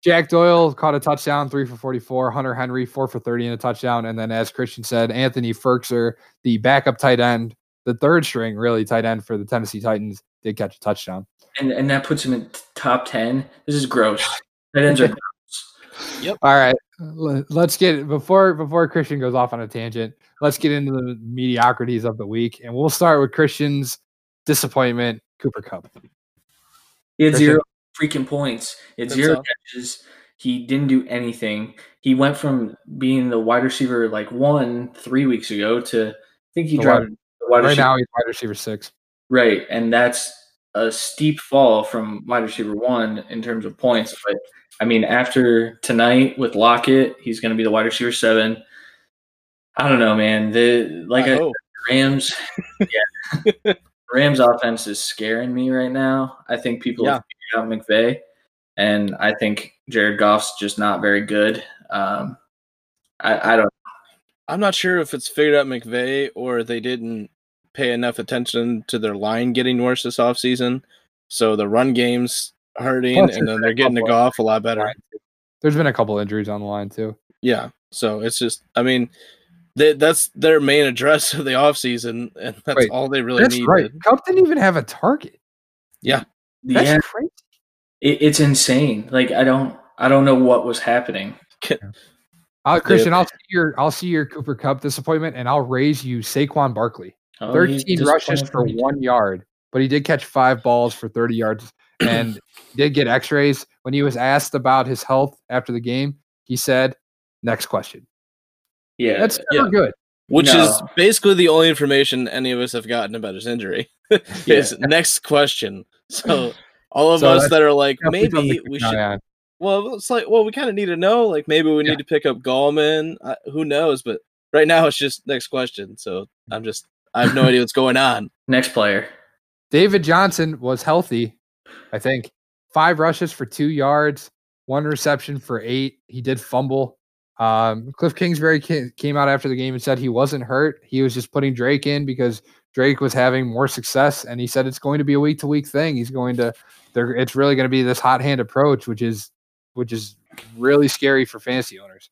Jack Doyle caught a touchdown, three for 44. Hunter Henry, four for 30 and a touchdown. And then, as Christian said, Anthony Firkser, the backup tight end, the third string, really tight end for the Tennessee Titans, did catch a touchdown. And, and that puts him in top 10. This is gross. Tight ends are gross. *laughs* Yep. All right. Let's get before before Christian goes off on a tangent let's get into the mediocrities of the week, and we'll start with Christian's disappointment, Cooper Kupp. He had Christian. zero freaking points. He had zero catches. He didn't do anything. He went from being the wide receiver like one three weeks ago to I think he the dropped wide, wide right receiver. now he's wide receiver six. Right, and that's a steep fall from wide receiver one in terms of points. But I mean, after tonight with Lockett, he's going to be the wide receiver seven. I don't know, man. The like I, I Rams, *laughs* yeah, Rams offense is scaring me right now. I think people yeah. have figured out McVay, and I think Jared Goff's just not very good. Um, I, I don't. I'm not sure if it's figured out McVay or they didn't pay enough attention to their line getting worse this offseason. So the run game's hurting, Plus, and then they're getting to Goff a lot better. There's been a couple injuries on the line too. Yeah, so it's just, I mean, they, that's their main address of the offseason, and that's Wait, all they really that's need. Right. Kupp didn't even have a target. Yeah. That's yeah. crazy. It, it's insane. Like I don't I don't know what was happening. Uh, Christian, I'll see your I'll see your Cooper Kupp disappointment, and I'll raise you Saquon Barkley. Oh, Thirteen rushes for one yard, but he did catch five balls for thirty yards, and *clears throat* did get X-rays. When he was asked about his health after the game, he said, "Next question." Yeah, that's never yeah. good. Which no. is basically the only information any of us have gotten about his injury. *laughs* is next question. So all of so us that are like, maybe we should. Well, it's like, well, we kind of need to know. Like, maybe we yeah. need to pick up Gallman. Uh, who knows? But right now, it's just next question. So I'm just, I have no idea what's going on. Next player. David Johnson was healthy. I think five rushes for two yards, one reception for eight. He did fumble. Um, Cliff Kingsbury came out after the game and said he wasn't hurt. He was just putting Drake in because Drake was having more success, and he said it's going to be a week to week thing. He's going to. It's really going to be this hot hand approach, which is, which is really scary for fantasy owners.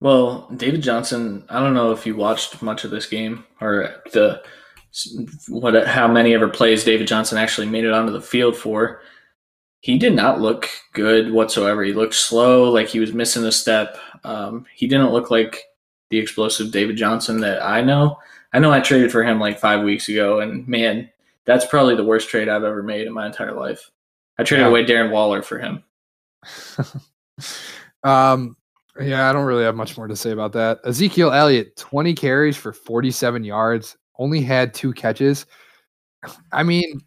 Well, David Johnson, I don't know if you watched much of this game or the what how many ever plays David Johnson actually made it onto the field for he did not look good whatsoever. He looked slow, like he was missing a step. Um, he didn't look like the explosive David Johnson that I know. I know I traded for him like five weeks ago, and man, that's probably the worst trade I've ever made in my entire life. I traded yeah. away Darren Waller for him. *laughs* um, yeah, I don't really have much more to say about that. Ezekiel Elliott, 20 carries for 47 yards, only had two catches. I mean,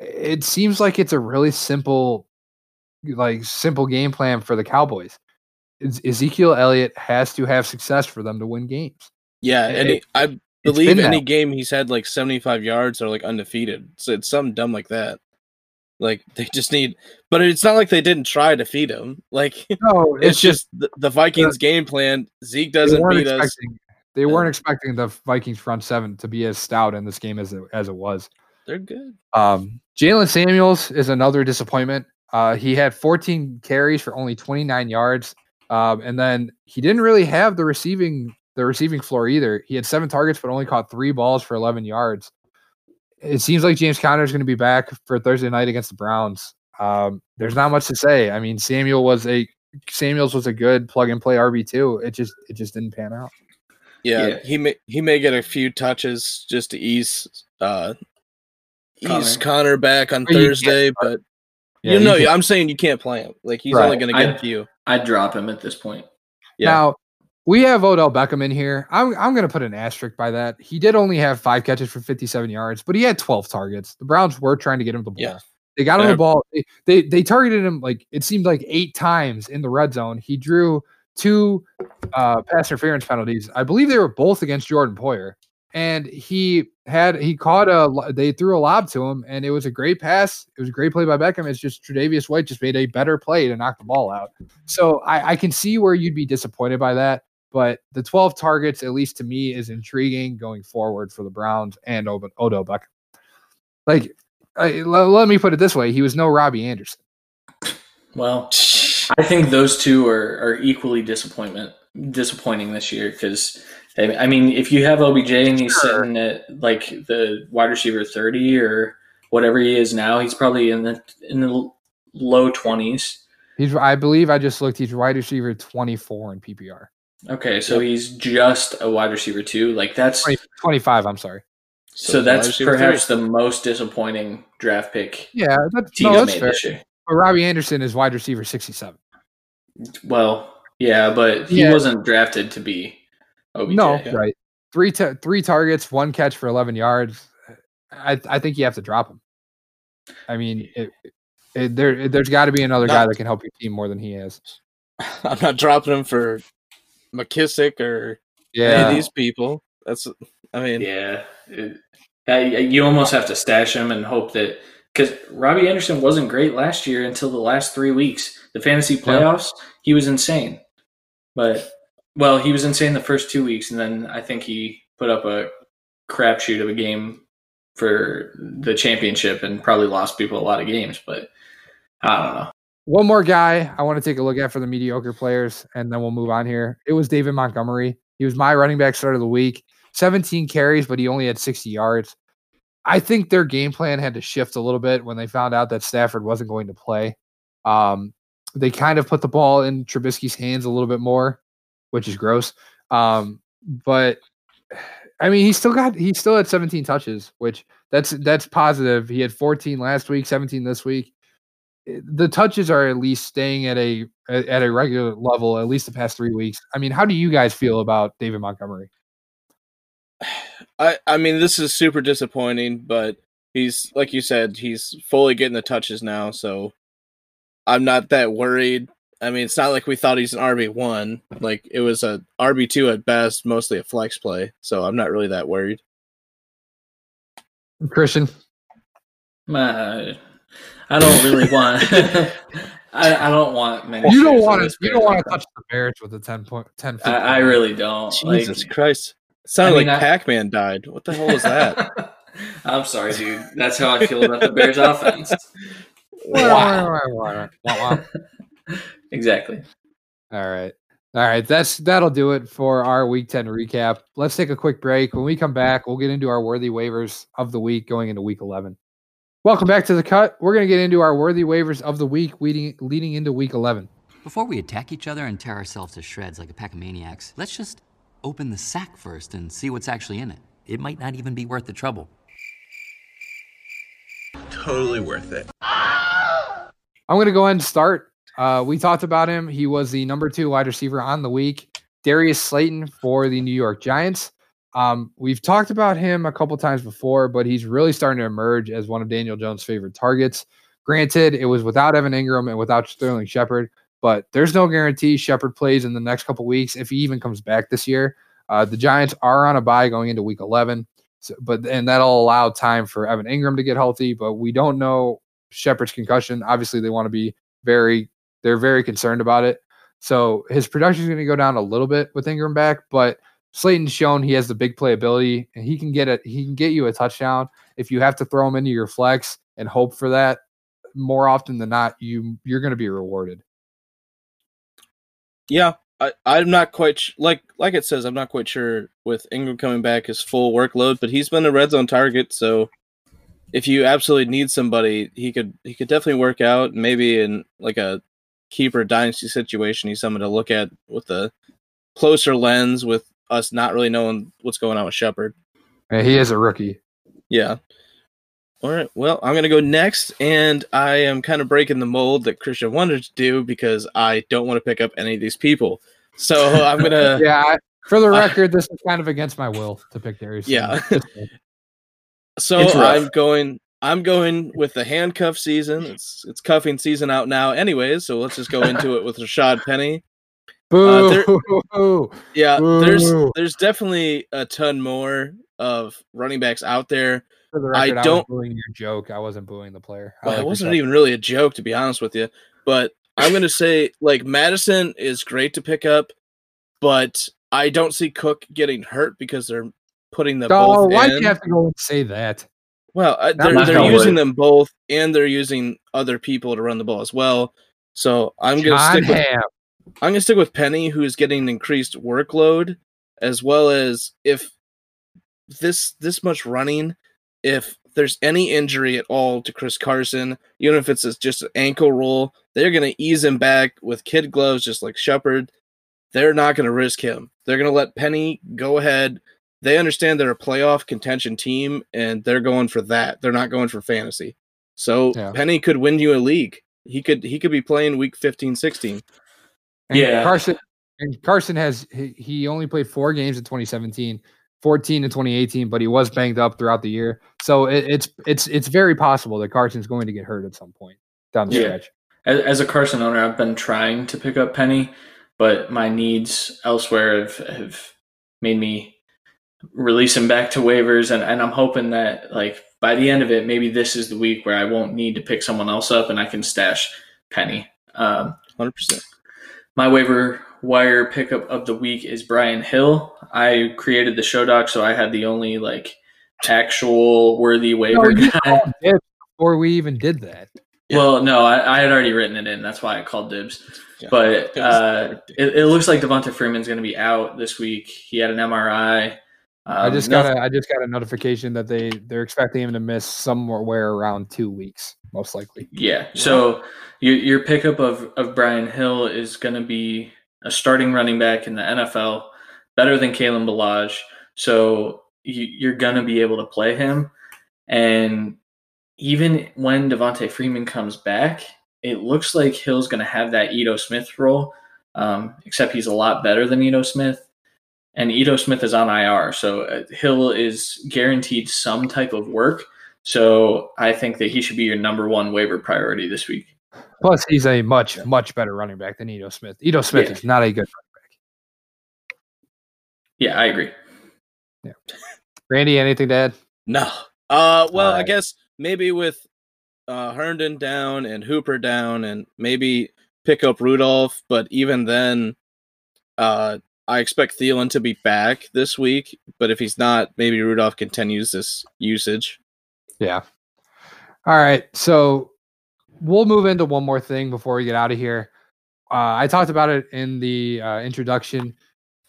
it seems like it's a really simple, like simple game plan for the Cowboys. Ezekiel Elliott has to have success for them to win games. Yeah, and it, I believe any game he's had like 75 yards or like undefeated. So it's something dumb like that. Like they just need, but it's not like they didn't try to feed him. Like no, *laughs* it's, it's just the, the Vikings game plan. Zeke doesn't beat us. They Yeah. weren't expecting the Vikings front seven to be as stout in this game as it, as it was. They're good. Um, Jaylen Samuels is another disappointment. Uh, he had 14 carries for only 29 yards, um, and then he didn't really have the receiving the receiving floor either. He had seven targets, but only caught three balls for 11 yards. It seems like James Conner is going to be back for Thursday night against the Browns. Um, there's not much to say. I mean, Samuel was a Samuels was a good plug and play RB two. It just it just didn't pan out. Yeah, Yeah. he may he may get a few touches just to ease uh ease Conner. Conner back on Or you Thursday, but Yeah, you know, can- I'm saying you can't play him. Like he's Right. only going to get a few. I'd drop him at this point. Yeah. Now we have Odell Beckham in here. I'm I'm gonna put an asterisk by that. He did only have five catches for 57 yards, but he had 12 targets. The Browns were trying to get him the ball. Yeah. They got him the They're- ball. They, they they targeted him like it seemed like eight times in the red zone. He drew two uh, pass interference penalties. I believe they were both against Jordan Poyer. And he had he caught a they threw a lob to him and it was a great pass. It was a great play by Beckham. It's just Tre'Davious White just made a better play to knock the ball out. So I, I can see where you'd be disappointed by that. But the 12 targets, at least to me, is intriguing going forward for the Browns and Ob- Odell. Like, I, let me put it this way: he was no Robbie Anderson. Well, I think those two are, are equally disappointment disappointing this year because I mean, if you have OBJ and he's Sure. sitting at like the wide receiver thirty or whatever he is now, he's probably in the in the low twenties. He's, I believe, I just looked. He's wide receiver 24 in PPR. Okay, so he's just a wide receiver too. Like that's 20, 25. I'm sorry. so, wide that's perhaps three. the most disappointing draft pick Yeah, that's, teams no, that's made fair. This year. But Robbie Anderson is wide receiver 67. Well, yeah, but he Yeah. wasn't drafted to be OBJ. No, yeah. right. Three ta- three targets, one catch for 11 yards. I I think you have to drop him. I mean, it, it, there there's got to be another guy that can help your team more than he is. *laughs* I'm not dropping him for McKissic or any Yeah, of these people. That's I mean, Yeah, it, I, you almost have to stash him and hope that because Robbie Anderson wasn't great last year until the last three weeks. The fantasy playoffs, he was insane. But well, he was insane the first two weeks, and then I think he put up a crapshoot of a game for the championship and probably lost people a lot of games. But I don't know. one more guy I want to take a look at for the mediocre players, and then we'll move on here. It was David Montgomery. He was my running back start of the week. 17 carries, but he only had 60 yards. I think their game plan had to shift a little bit when they found out that Stafford wasn't going to play. Um, they kind of put the ball in Trubisky's hands a little bit more, which is gross. Um, but I mean, he still got he still had 17 touches, which that's that's positive. He had 14 last week, 17 this week. Eh, The touches are at least staying at a at a regular level at least the past three weeks. I mean, how do you guys feel about David Montgomery? I I mean this is super disappointing, but he's like you said, he's fully getting the touches now, so I'm not that worried. I mean, it's not like we thought he's an RB one. Like it was a RB two at best, mostly a flex play. So I'm not really that worried. Christian, Uh, I don't really want. *laughs* *laughs* I, I don't want many. you don't shares of want to this you don't Bears want to offense. touch the Bears with a 10 point 10 I, I really don't. Jesus Like, Christ! It sounded I mean, like I- Pac-Man died. What the hell was that? *laughs* I'm sorry, dude. That's how I feel about the Bears offense. Wow. *laughs* Exactly. All right. All right. That's that'll do it for our week 10 recap. Let's take a quick break. When we come back, we'll get into our worthy waivers of the week going into week 11. Welcome back to the cut. We're going to get into our worthy waivers of the week leading leading into week 11. Before we attack each other and tear ourselves to shreds like a pack of maniacs, let's just open the sack first and see what's actually in it. It might not even be worth the trouble. Totally worth it. I'm going to go ahead and start. Uh, we talked about him. He was the number two wide receiver on the week. Darius Slayton for the New York Giants. Um, we've talked about him a couple times before, but he's really starting to emerge as one of Daniel Jones' favorite targets. Granted, it was without Evan Engram and without Sterling Shepard, but there's no guarantee Shepard plays in the next couple weeks if he even comes back this year. Uh, the Giants are on a bye going into week 11, so, but and that'll allow time for Evan Engram to get healthy. But we don't know Shepard's concussion. Obviously, they want to be very they're very concerned about it. So his production is going to go down a little bit with Engram back, but Slayton's shown he has the big playability and he can get it. He can get you a touchdown if you have to throw him into your flex and hope for that. More often than not, you you're going to be rewarded. Yeah, I, I'm not quite sh- like like it says. I'm not quite sure with Engram coming back his full workload, but he's been a red zone target. So if you absolutely need somebody, he could he could definitely work out. Maybe in like a keeper dynasty situation, he's someone to look at with a closer lens. With us not really knowing what's going on with Shepard. Yeah, he is a rookie. Yeah. All right. Well, I'm going to go next, and I am kind of breaking the mold that Christian wanted to do because I don't want to pick up any of these people. So I'm going *laughs* to. yeah. For the record, this is kind of against my will to pick Darius. Yeah. *laughs* so I'm going. I'm going with the handcuff season. It's it's cuffing season out now, anyways. So let's just go into it with Rashad Penny. Boo! *laughs* Uh, there, yeah, Boo. there's there's definitely a ton more of running backs out there. Record, I don't I booing your joke. I wasn't booing the player. Well, it wasn't even really a joke, to be honest with you. But I'm gonna say like Mattison is great to pick up, but I don't see Cook getting hurt because they're putting them oh, both. why in. do you have to go and say that? Well, uh, they're they're using them both, and they're using other people to run the ball as well. So I'm gonna stick with I'm gonna stick with Penny, who's getting increased workload, as well as if this this much running, if there's any injury at all to Chris Carson, even if it's just an ankle roll, they're gonna ease him back with kid gloves, just like Shepard. They're not gonna risk him. They're gonna let Penny go ahead. They understand they're a playoff contention team, and they're going for that. They're not going for fantasy. So yeah. Penny could win you a league. He could he could be playing week 15, 16. And yeah, Carson. And Carson has he, he only played four games in 2017, 14 in 2018, but he was banged up throughout the year. So it, it's it's it's very possible that Carson's going to get hurt at some point down the yeah. stretch. As, as a Carson owner, I've been trying to pick up Penny, but my needs elsewhere have, have made me release him back to waivers, and, and I'm hoping that like by the end of it, maybe this is the week where I won't need to pick someone else up and I can stash Penny. Um, Hundred percent. My waiver wire pickup of the week is Brian Hill. I created the show doc, so I had the only like actual worthy waiver no, guy. Before we even did that. Yeah. Well, no, I, I, had already written it in. That's why I called dibs. Yeah. But uh, it, it, looks like Devonta Freeman's going to be out this week. He had an MRI. Um, I just got a I just got a notification that they they're expecting him to miss somewhere around two weeks, most likely. Yeah. So your your pickup of of Brian Hill is going to be a starting running back in the NFL, better than Kalen Ballage. So you, you're going to be able to play him, and even when Devonta Freeman comes back, it looks like Hill's going to have that Ito Smith role, um, except he's a lot better than Ito Smith and Ito Smith is on IR. So uh, Hill is guaranteed some type of work. So I think that he should be your number one waiver priority this week. Plus, he's a much, much better running back than Ito Smith. Ito Smith yeah. is not a good running back. Yeah, I agree. Yeah. Randy, anything to add? No. Uh, well, right. I guess maybe with uh, Herndon down and Hooper down, and maybe pick up Rudolph, but even then, uh, I expect Thielen to be back this week, but if he's not, maybe Rudolph continues this usage. Yeah. All right. So we'll move into one more thing before we get out of here. Uh, I talked about it in the uh, introduction.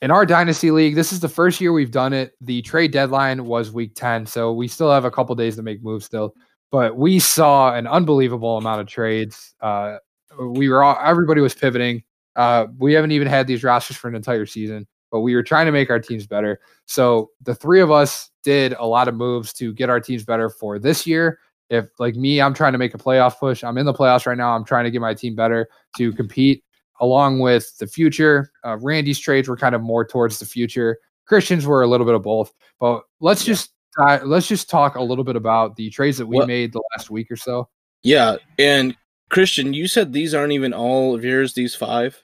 In our dynasty league, this is the first year we've done it. The trade deadline was week 10, so we still have a couple days to make moves still. But we saw an unbelievable amount of trades. Uh, we were all everybody was pivoting. Uh, we haven't even had these rosters for an entire season, but we were trying to make our teams better. So the three of us did a lot of moves to get our teams better for this year. If like me, I'm trying to make a playoff push. I'm in the playoffs right now. I'm trying to get my team better to compete along with the future. Uh, Randy's trades were kind of more towards the future. Christians were a little bit of both. But let's yeah. just uh, let's just talk a little bit about the trades that we well, made the last week or so. Yeah, and Christian, you said these aren't even all of yours. These five.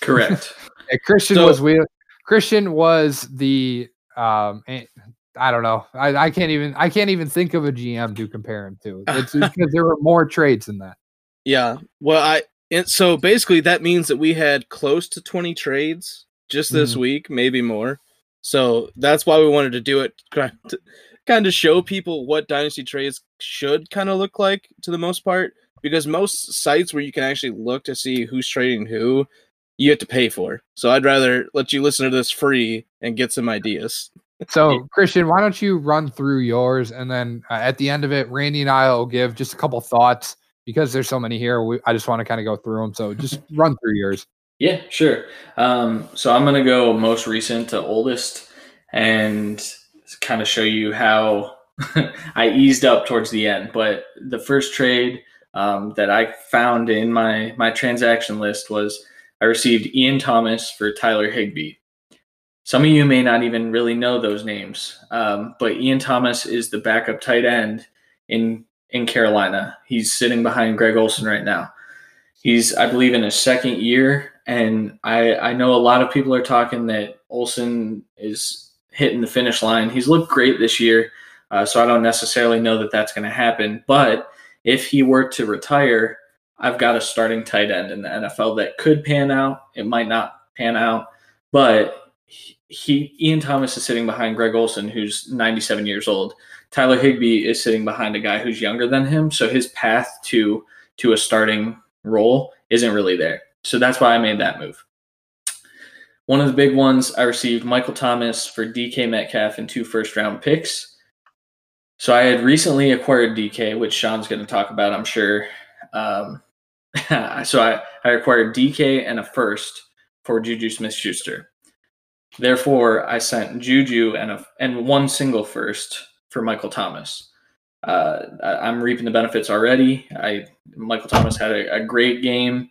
Correct. *laughs* yeah, Christian so, was we Christian was the um I don't know. I, I can't even I can't even think of a GM to compare him to. *laughs* It's because there were more trades than that. Yeah. Well, I and so basically that means that we had close to 20 trades just this mm-hmm. week, maybe more. So that's why we wanted to do it, *laughs* to kind of show people what dynasty trades should kind of look like to the most part. Because most sites where you can actually look to see who's trading who, you have to pay for. So I'd rather let you listen to this free and get some ideas. So, Christian, why don't you run through yours, and then uh, at the end of it, Randy and I will give just a couple thoughts because there's so many here. We, I just want to kind of go through them. So, just *laughs* run through yours. Yeah, sure. Um, so I'm gonna go most recent to oldest, and kind of show you how *laughs* I eased up towards the end. But the first trade um, that I found in my my transaction list was I received Ian Thomas for Tyler Higbee. Some of you may not even really know those names, um, but Ian Thomas is the backup tight end in in Carolina. He's sitting behind Greg Olsen right now. He's, I believe, in his second year, and I I know a lot of people are talking that Olson is hitting the finish line. He's looked great this year, uh, so I don't necessarily know that that's going to happen. But if he were to retire, I've got a starting tight end in the NFL that could pan out. It might not pan out, but he Ian Thomas is sitting behind Greg Olsen, who's 97 years old. Tyler Higbee is sitting behind a guy who's younger than him, so his path to to a starting role isn't really there. So that's why I made that move. One of the big ones I received Michael Thomas for DK Metcalf and two first round picks. So I had recently acquired DK, which Sean's going to talk about, I'm sure. Um, *laughs* so I, I acquired DK and a first for Juju Smith Schuster. Therefore, I sent Juju and a, and one single first for Michael Thomas. Uh, I, am reaping the benefits already. I Michael Thomas had a, a great game,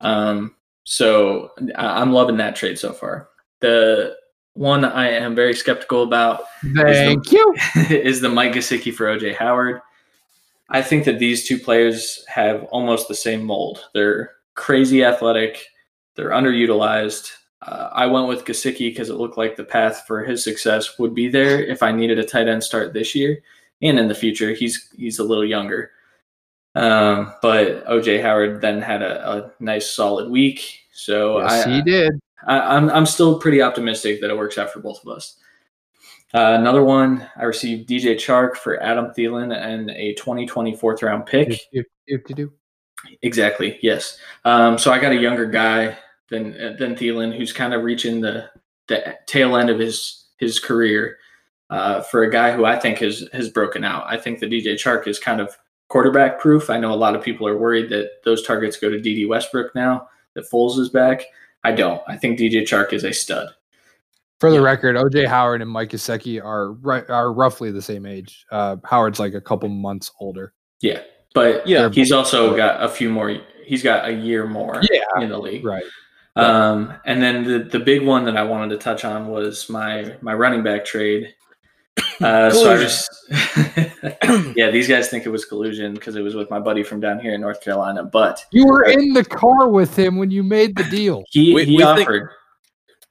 um, so I'm loving that trade so far. The one I am very skeptical about. Thank is the, you. *laughs* is the Mike Gesicki for OJ Howard. I think that these two players have almost the same mold. They're crazy athletic. They're underutilized. Uh, I went with Gesicki because it looked like the path for his success would be there if I needed a tight end start this year and in the future. He's he's a little younger, um, but OJ Howard then had a, a nice solid week. So yes, I, he did. I, I'm I'm still pretty optimistic that it works out for both of us. Uh, another one, I received DJ Chark for Adam Thielen and a 2020 fourth round pick. If, if, if to do. Exactly. Yes. Um, so I got a younger guy than than Thielen, who's kind of reaching the the tail end of his his career. Uh, for a guy who I think has has broken out, I think the DJ Chark is kind of quarterback proof. I know a lot of people are worried that those targets go to Dede Westbrook now that Foles is back. I don't. I think DJ Chark is a stud. For the yeah. record, OJ Howard and Mike Gesicki are right are roughly the same age. Uh, Howard's like a couple months older. Yeah, but yeah, he's also got a few more. He's got a year more. Yeah. in the league. Right. Um, and then the the big one that I wanted to touch on was my my running back trade. Uh, so I just *laughs* yeah, these guys think it was collusion because it was with my buddy from down here in North Carolina. But you were in the car with him when you made the deal. He we, he we offered.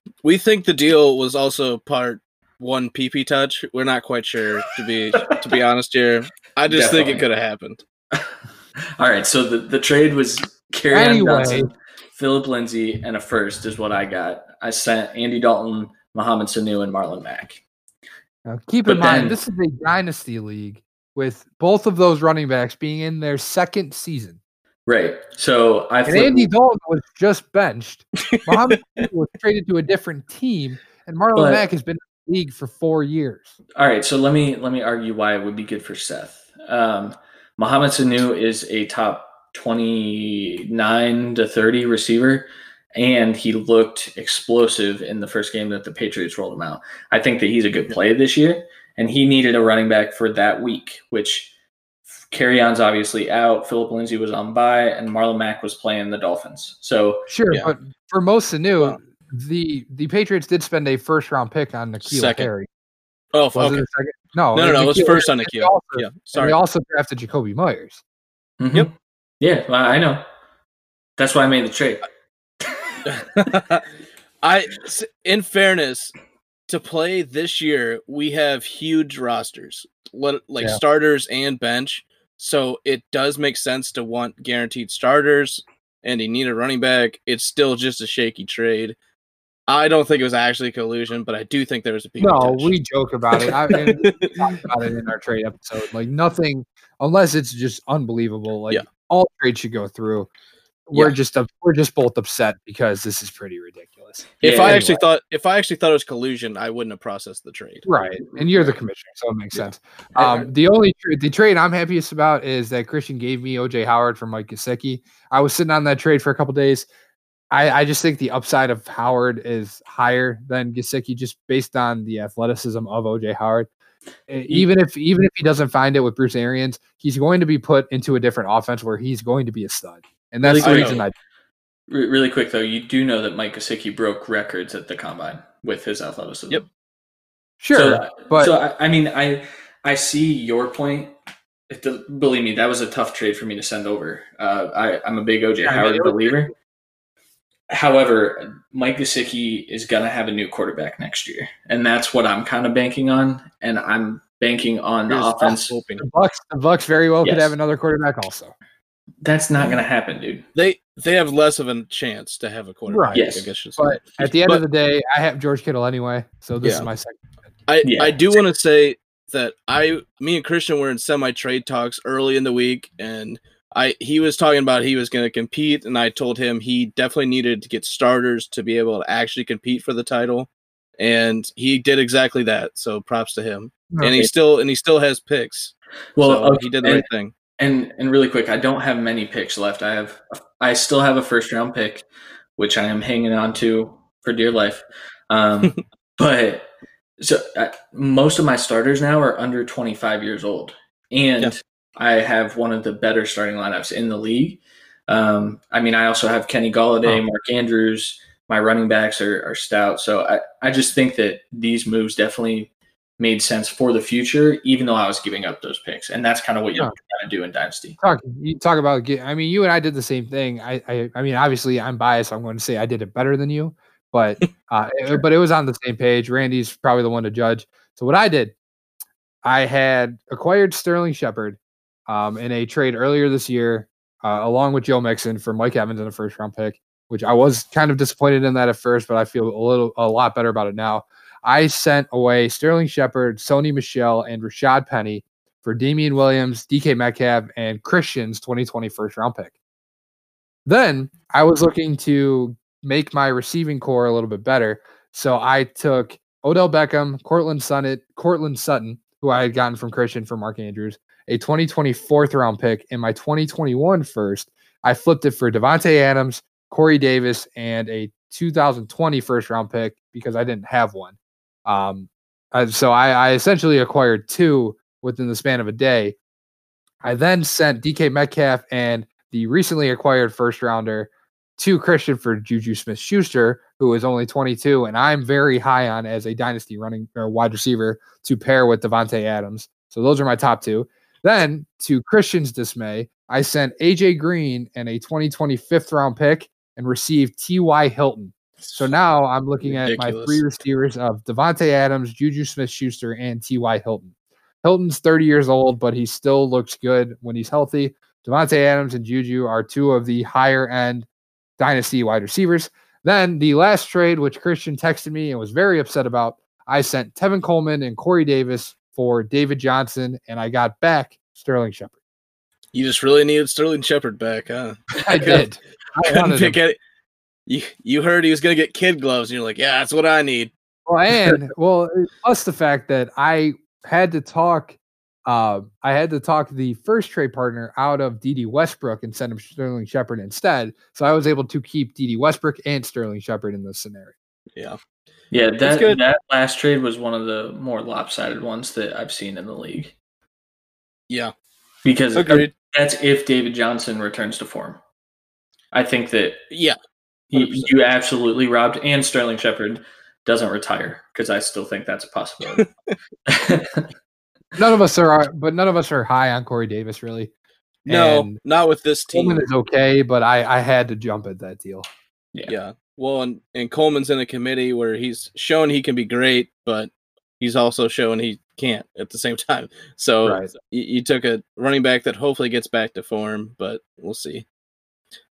Think, we think the deal was also part one PP touch. We're not quite sure to be to be honest here. I just Definitely. think it could have happened. *laughs* All right, so the, the trade was Kerryon anyway. Johnson Phillip Lindsay, and a first is what I got. I sent Andy Dalton, Mohamed Sanu, and Marlon Mack. Now, keep but in then, mind, this is a dynasty league with both of those running backs being in their second season. Right. So I and Andy Dalton was just benched. Mohamed *laughs* was traded to a different team, and Marlon but, Mack has been in the league for four years. All right. So let me let me argue why it would be good for Seth. Um, Mohamed Sanu is a top 29 to 30 receiver and he looked explosive in the first game that the Patriots rolled him out. I think that he's a good play this year, and he needed a running back for that week, which Kerryon's obviously out. Phillip Lindsay was on bye, and Marlon Mack was playing the Dolphins. So sure, yeah. but for most new, well, the the Patriots did spend a first round pick on N'Keal Harry. Oh, was okay. No, no, no, no. It was first on N'Keal. Also, yeah, sorry. they also drafted Jakobi Meyers. Mm-hmm. Yep. Yeah, well, I know. That's why I made the trade. *laughs* I, in fairness, to play this year, we have huge rosters, like yeah. starters and bench. So it does make sense to want guaranteed starters, and you need a running back. It's still just a shaky trade. I don't think it was actually collusion, but I do think there was a peak. No, attention. we joke about it. I mean, we talked about it in our trade episode. Like nothing, unless it's just unbelievable. Like Yeah. All trades should go through. We're Yeah. just we're just both upset because this is pretty ridiculous. if Yeah, I actually thought if I actually thought it was collusion, I wouldn't have processed the trade. Right, and you're the commissioner, so it makes sense. Um, *laughs* the only tra- the trade I'm happiest about is that Christian gave me OJ Howard from Mike Gesicki. I was sitting on that trade for a couple days. I, I just think the upside of Howard is higher than Gesicki, just based on the athleticism of OJ Howard. E- Even if even if he doesn't find it with Bruce Arians, he's going to be put into a different offense where he's going to be a stud, and that's Really the reason I. Re- really quick though, you do know that Mike Gesicki broke records at the combine with his athleticism. Yep. Sure, So, but so I, I mean, I I see your point. It, does- believe me, that was a tough trade for me to send over. Uh, I, I'm a big OJ Yeah, I mean, Howard it was- believer. However, Mike Gesicki is going to have a new quarterback next year, and that's what I'm kind of banking on. And I'm banking on the offense. hoping. the Bucks, the Bucks very well could have another quarterback also. That's not going to happen, dude. They they have less of a chance to have a quarterback. Right. Yes. I guess But at the end But- of the day, I have George Kittle anyway, so this Yeah. is my second. I, Yeah. I do want to say that I me and Christian were in semi trade talks early in the week and I he was talking about he was going to compete and I told him he definitely needed to get starters to be able to actually compete for the title and he did exactly that so props to him and he still and he still has picks Well, so okay, he did the right thing And and really quick, I don't have many picks left. I have I still have a first round pick, which I am hanging on to for dear life. Um, *laughs* but so uh, most of my starters now are under 25 years old, and Yeah. I have one of the better starting lineups in the league. Um, I mean, I also have Kenny Golladay, Oh. Mark Andrews. My running backs are, are stout, so I, I just think that these moves definitely made sense for the future, even though I was giving up those picks, and that's kind of what you Yeah. kind of do in Dynasty. talk you talk about I mean you and I did the same thing. I, I I mean obviously I'm biased. I'm going to say I did it better than you, but *laughs* uh it- but it was on the same page. Randy's probably the one to judge. So what I did, I had acquired Sterling Shepard um in a trade earlier this year uh, along with Joe Mixon for Mike Evans in a first round pick, which I was kind of disappointed in that at first, but I feel a little a lot better about it now. I sent away Sterling Shepard, Sony Michel, and Rashad Penny for Damien Williams, DK Metcalf, and Christian's 2020 first round pick. Then I was looking to make my receiving core a little bit better. So I took Odell Beckham, Courtland Sutton, Courtland Sutton, who I had gotten from Christian for Mark Andrews, a 2020 fourth round pick, and my 2021 first. I flipped it for Davante Adams, Corey Davis, and a 2020 first round pick because I didn't have one. Um, so I, I essentially acquired two within the span of a day. I then sent DK Metcalf and the recently acquired first rounder to Christian for Juju Smith Schuster, who is only 22, and I'm very high on as a dynasty running or wide receiver to pair with Davante Adams. So those are my top two. Then, to Christian's dismay, I sent AJ Green and a 2020 fifth round pick and received T.Y. Hilton. So now I'm looking at my Ridiculous. three receivers of Davante Adams, Juju Smith Schuster, and T.Y. Hilton. Hilton's 30 years old, but he still looks good when he's healthy. Davante Adams and Juju are two of the higher end dynasty wide receivers. Then the last trade, which Christian texted me and was very upset about, I sent Tevin Coleman and Corey Davis for David Johnson, and I got back Sterling Shepard. you just really needed Sterling Shepard back huh *laughs* I did. *laughs* I couldn't pick him. any you you heard he was going to get kid gloves and you're like yeah that's what I need Well, and *laughs* well, plus the fact that I had to talk, uh, I had to talk the first trade partner out of Dede Westbrook and send him Sterling Shepard instead. So I was able to keep Dede Westbrook and Sterling Shepard in this scenario. yeah Yeah, that that last trade was one of the more lopsided ones that I've seen in the league yeah because agreed that's if David Johnson returns to form. I think that yeah he, you absolutely robbed, and Sterling Shepard doesn't retire because I still think that's a possibility. *laughs* *laughs* None of us are, but none of us are high on Corey Davis really. no And not with this team Coleman is okay, but I, I had to jump at that deal. yeah. Yeah. Well, and, and Coleman's in a committee where he's shown he can be great, but he's also shown he can't at the same *laughs* time. So Right. you, you took a running back that hopefully gets back to form, but we'll see.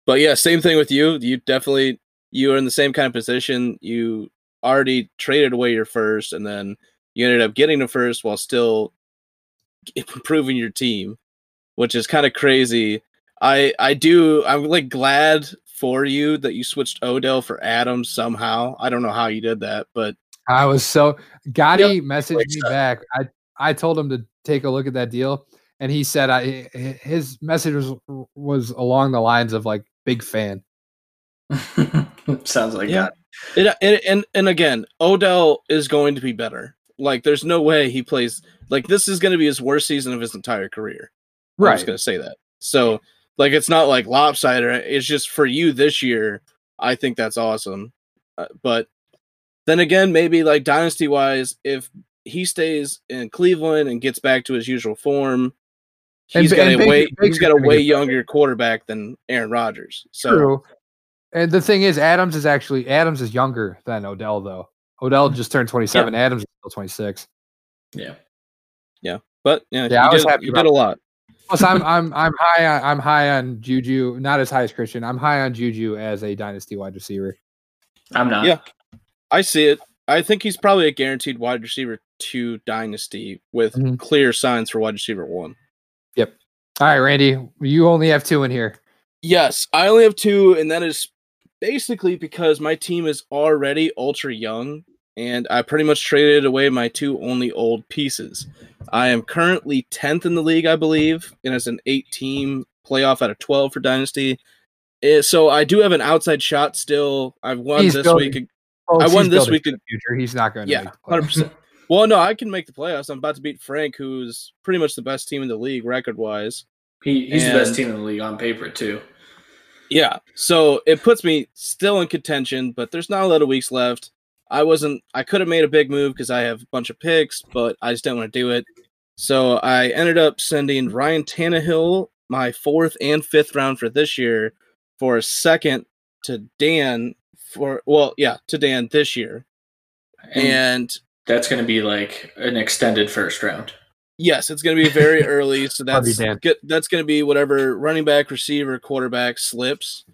But yeah, same thing with you. You definitely you are in the same kind of position. You already traded away your first, and then you ended up getting the first while still *laughs* improving your team, which is kind of crazy. I I do I'm like glad for you that you switched Odell for Adams somehow. I don't know how you did that, but I was so Gotti Yep. messaged me back. I I told him to take a look at that deal, and he said I his message was was along the lines of like big fan. *laughs* Sounds like Yeah. that. it, it and and again, Odell is going to be better. Like there's no way he plays like this is going to be his worst season of his entire career. Right. I'm just going to say that. So like it's not like lopsided. It's just for you this year. I think that's awesome. Uh, but then again, maybe like dynasty wise, if he stays in Cleveland and gets back to his usual form, And he's Ba- got a and Baker- way he's Baker's got a way younger quarterback than Aaron Rodgers. So True. And the thing is, Adams is actually Adams is younger than Odell though. Odell just turned 27. Adams is still 26. Yeah. Yeah. But yeah, Yeah, you I was did, happy you about did a lot. Plus, I'm I'm I'm high on I'm high on Juju. Not as high as Christian. I'm high on Juju as a dynasty wide receiver. I'm not. Yeah. I see it. I think he's probably a guaranteed wide receiver two dynasty with Mhm. clear signs for wide receiver one. Yep. All right, Randy, you only have two in here. Yes, I only have two, and that is basically because my team is already ultra young, and I pretty much traded away my two only old pieces. I am currently 10th in the league, I believe, and it's an eight team playoff out of 12 for Dynasty. Eh, So I do have an outside shot still. I've won He's this building- week. Oh, I won this week in- the future. He's not going to Yeah, make the 100%. *laughs* Well, no, I can make the playoffs. I'm about to beat Frank, who's pretty much the best team in the league record wise. He, he's the best team in the league on paper too. Yeah, so it puts me still in contention, but there's not a lot of weeks left. I wasn't. I could have made a big move because I have a bunch of picks, but I just didn't want to do it. So I ended up sending Ryan Tannehill my fourth and fifth round for this year for a second to Dan for well, yeah, to Dan this year, And, and that's going to be like an extended first round. Yes, it's going to be very early, so that's good. That's going to be whatever running back, receiver, quarterback slips,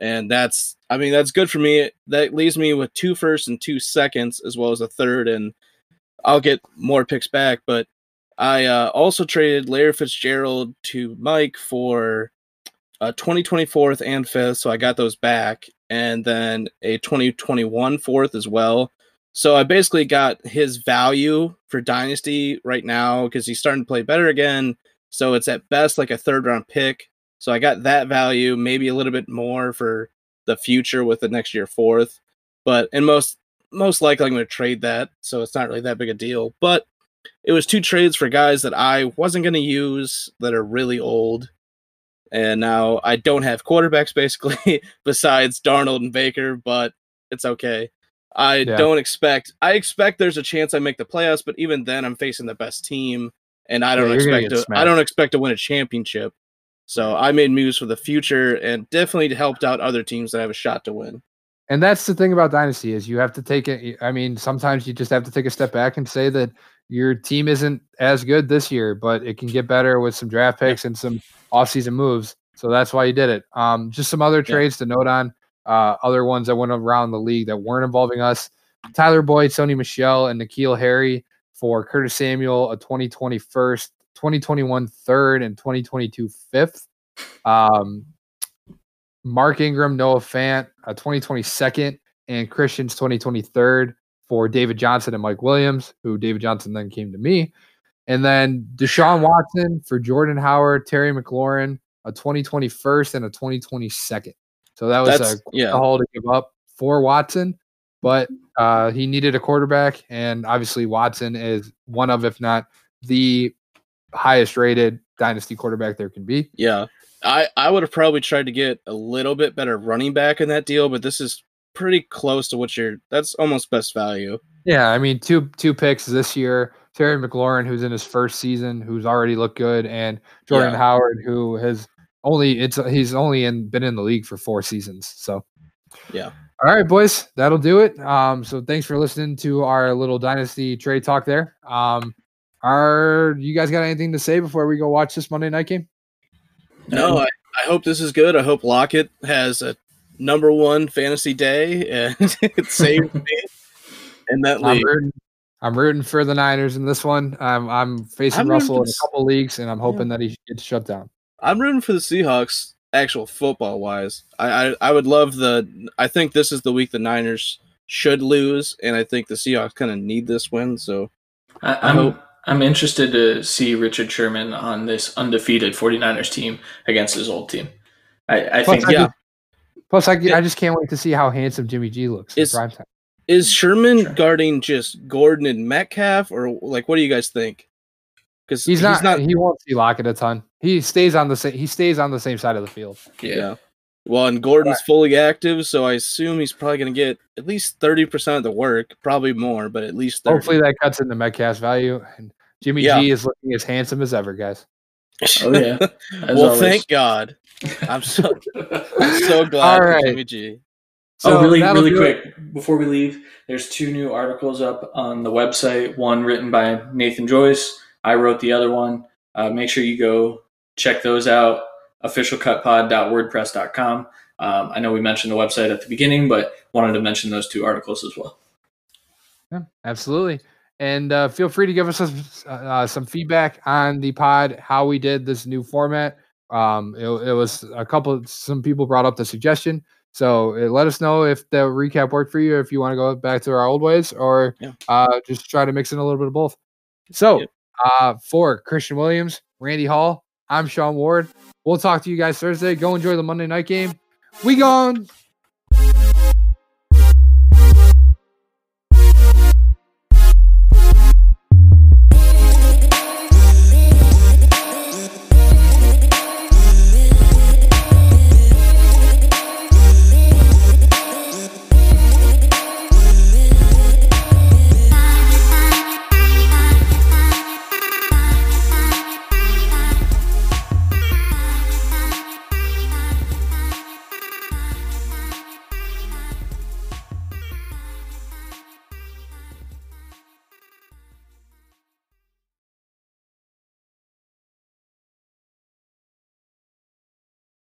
and that's. I mean, that's good for me. That leaves me with two firsts and two seconds, as well as a third, and I'll get more picks back. But I uh, also traded Larry Fitzgerald to Mike for a 2024th and fifth, so I got those back, and then a 2021 fourth as well. So I basically got his value for Dynasty right now because he's starting to play better again. So it's at best like a third round pick. So I got that value, maybe a little bit more for the future with the next year fourth. But and most most likely I'm going to trade that, so it's not really that big a deal. But it was two trades for guys that I wasn't going to use that are really old. And now I don't have quarterbacks *laughs* basically besides Darnold and Baker, but it's okay. I Yeah. don't expect. I expect there's a chance I make the playoffs, but even then, I'm facing the best team, and I don't gonna expect to. I don't expect to win a championship. So I made moves for the future, and definitely helped out other teams that have a shot to win. And that's the thing about dynasty is you have to take it. I mean, sometimes you just have to take a step back and say that your team isn't as good this year, but it can get better with some draft picks and some offseason moves. So that's why you did it. Um, just some other trades to note on. Uh, other ones that went around the league that weren't involving us: Tyler Boyd, Sony Michel, and N'Keal Harry for Curtis Samuel, a 2020 first, 2021 third, and 2022 fifth. Um, Mark Ingram, Noah Fant, a 2020 second, and Christian's 2020 third for David Johnson and Mike Williams, who David Johnson then came to me. And then Deshaun Watson for Jordan Howard, Terry McLaurin, a 2020 first and a 2020 second. So that was That's a yeah, haul to give up for Watson, but uh, he needed a quarterback, and obviously Watson is one of, if not the highest rated dynasty quarterback there can be. yeah. I I would have probably tried to get a little bit better running back in that deal, but this is pretty close to what you're. That's almost best value. Yeah, I mean two two picks this year. Terry McLaurin, who's in his first season, who's already looked good, and Jordan Yeah. Howard, who has only it's he's only in been in the league for four seasons. So Yeah. All right, boys, that'll do it. Um, so thanks for listening to our little dynasty trade talk there. Um, are you guys got anything to say before we go watch this Monday night game? No, I, I hope this is good. I hope Lockett has a number one fantasy day, and *laughs* it saved me in that I'm league. rooting, I'm rooting for the Niners in this one. I'm I'm facing I'm Russell in a a S- couple leagues, and I'm hoping that he gets shut down. I'm rooting for the Seahawks. Actual football wise, I, I I would love the. I think this is the week the Niners should lose, and I think the Seahawks kind of need this win. So I, I I'm interested to see Richard Sherman on this undefeated 49ers team against his old team. I, I think I yeah. just- Plus, I, Yeah. I just can't wait to see how handsome Jimmy G looks Is- prime time. is Sherman Sure. guarding just Gordon and Metcalf, or like what do you guys think? Because He's not, He won't see Lockett a ton. He stays on the same. He stays on the same side of the field. yeah. Yeah. Well, and Gordon's fully active, so I assume he's probably going to get at least thirty percent of the work, probably more, but at least 30. Hopefully, that cuts into Metcalf's value. And Jimmy Yeah. G is looking as handsome as ever, guys. Oh yeah. *laughs* Well, always. thank God. I'm so I'm so *laughs* glad All for. Jimmy G. oh, really, really do it. quick before we leave, there's two new articles up on the website. One written by Nathan Joyce. I wrote the other one. Uh, make sure you go check those out. Officialcutpod.wordpress.com. Um, I know we mentioned the website at the beginning, but wanted to mention those two articles as well. Yeah, absolutely. And uh, feel free to give us some, uh, some feedback on the pod, how we did this new format. Um, it, it was a couple, some people brought up the suggestion. So uh, let us know if the recap worked for you, if you want to go back to our old ways, or Yeah. uh, just try to mix in a little bit of both. So uh, for Christian Williams, Randy Hall, I'm Sean Ward. We'll talk to you guys Thursday. Go enjoy the Monday night game. We gone.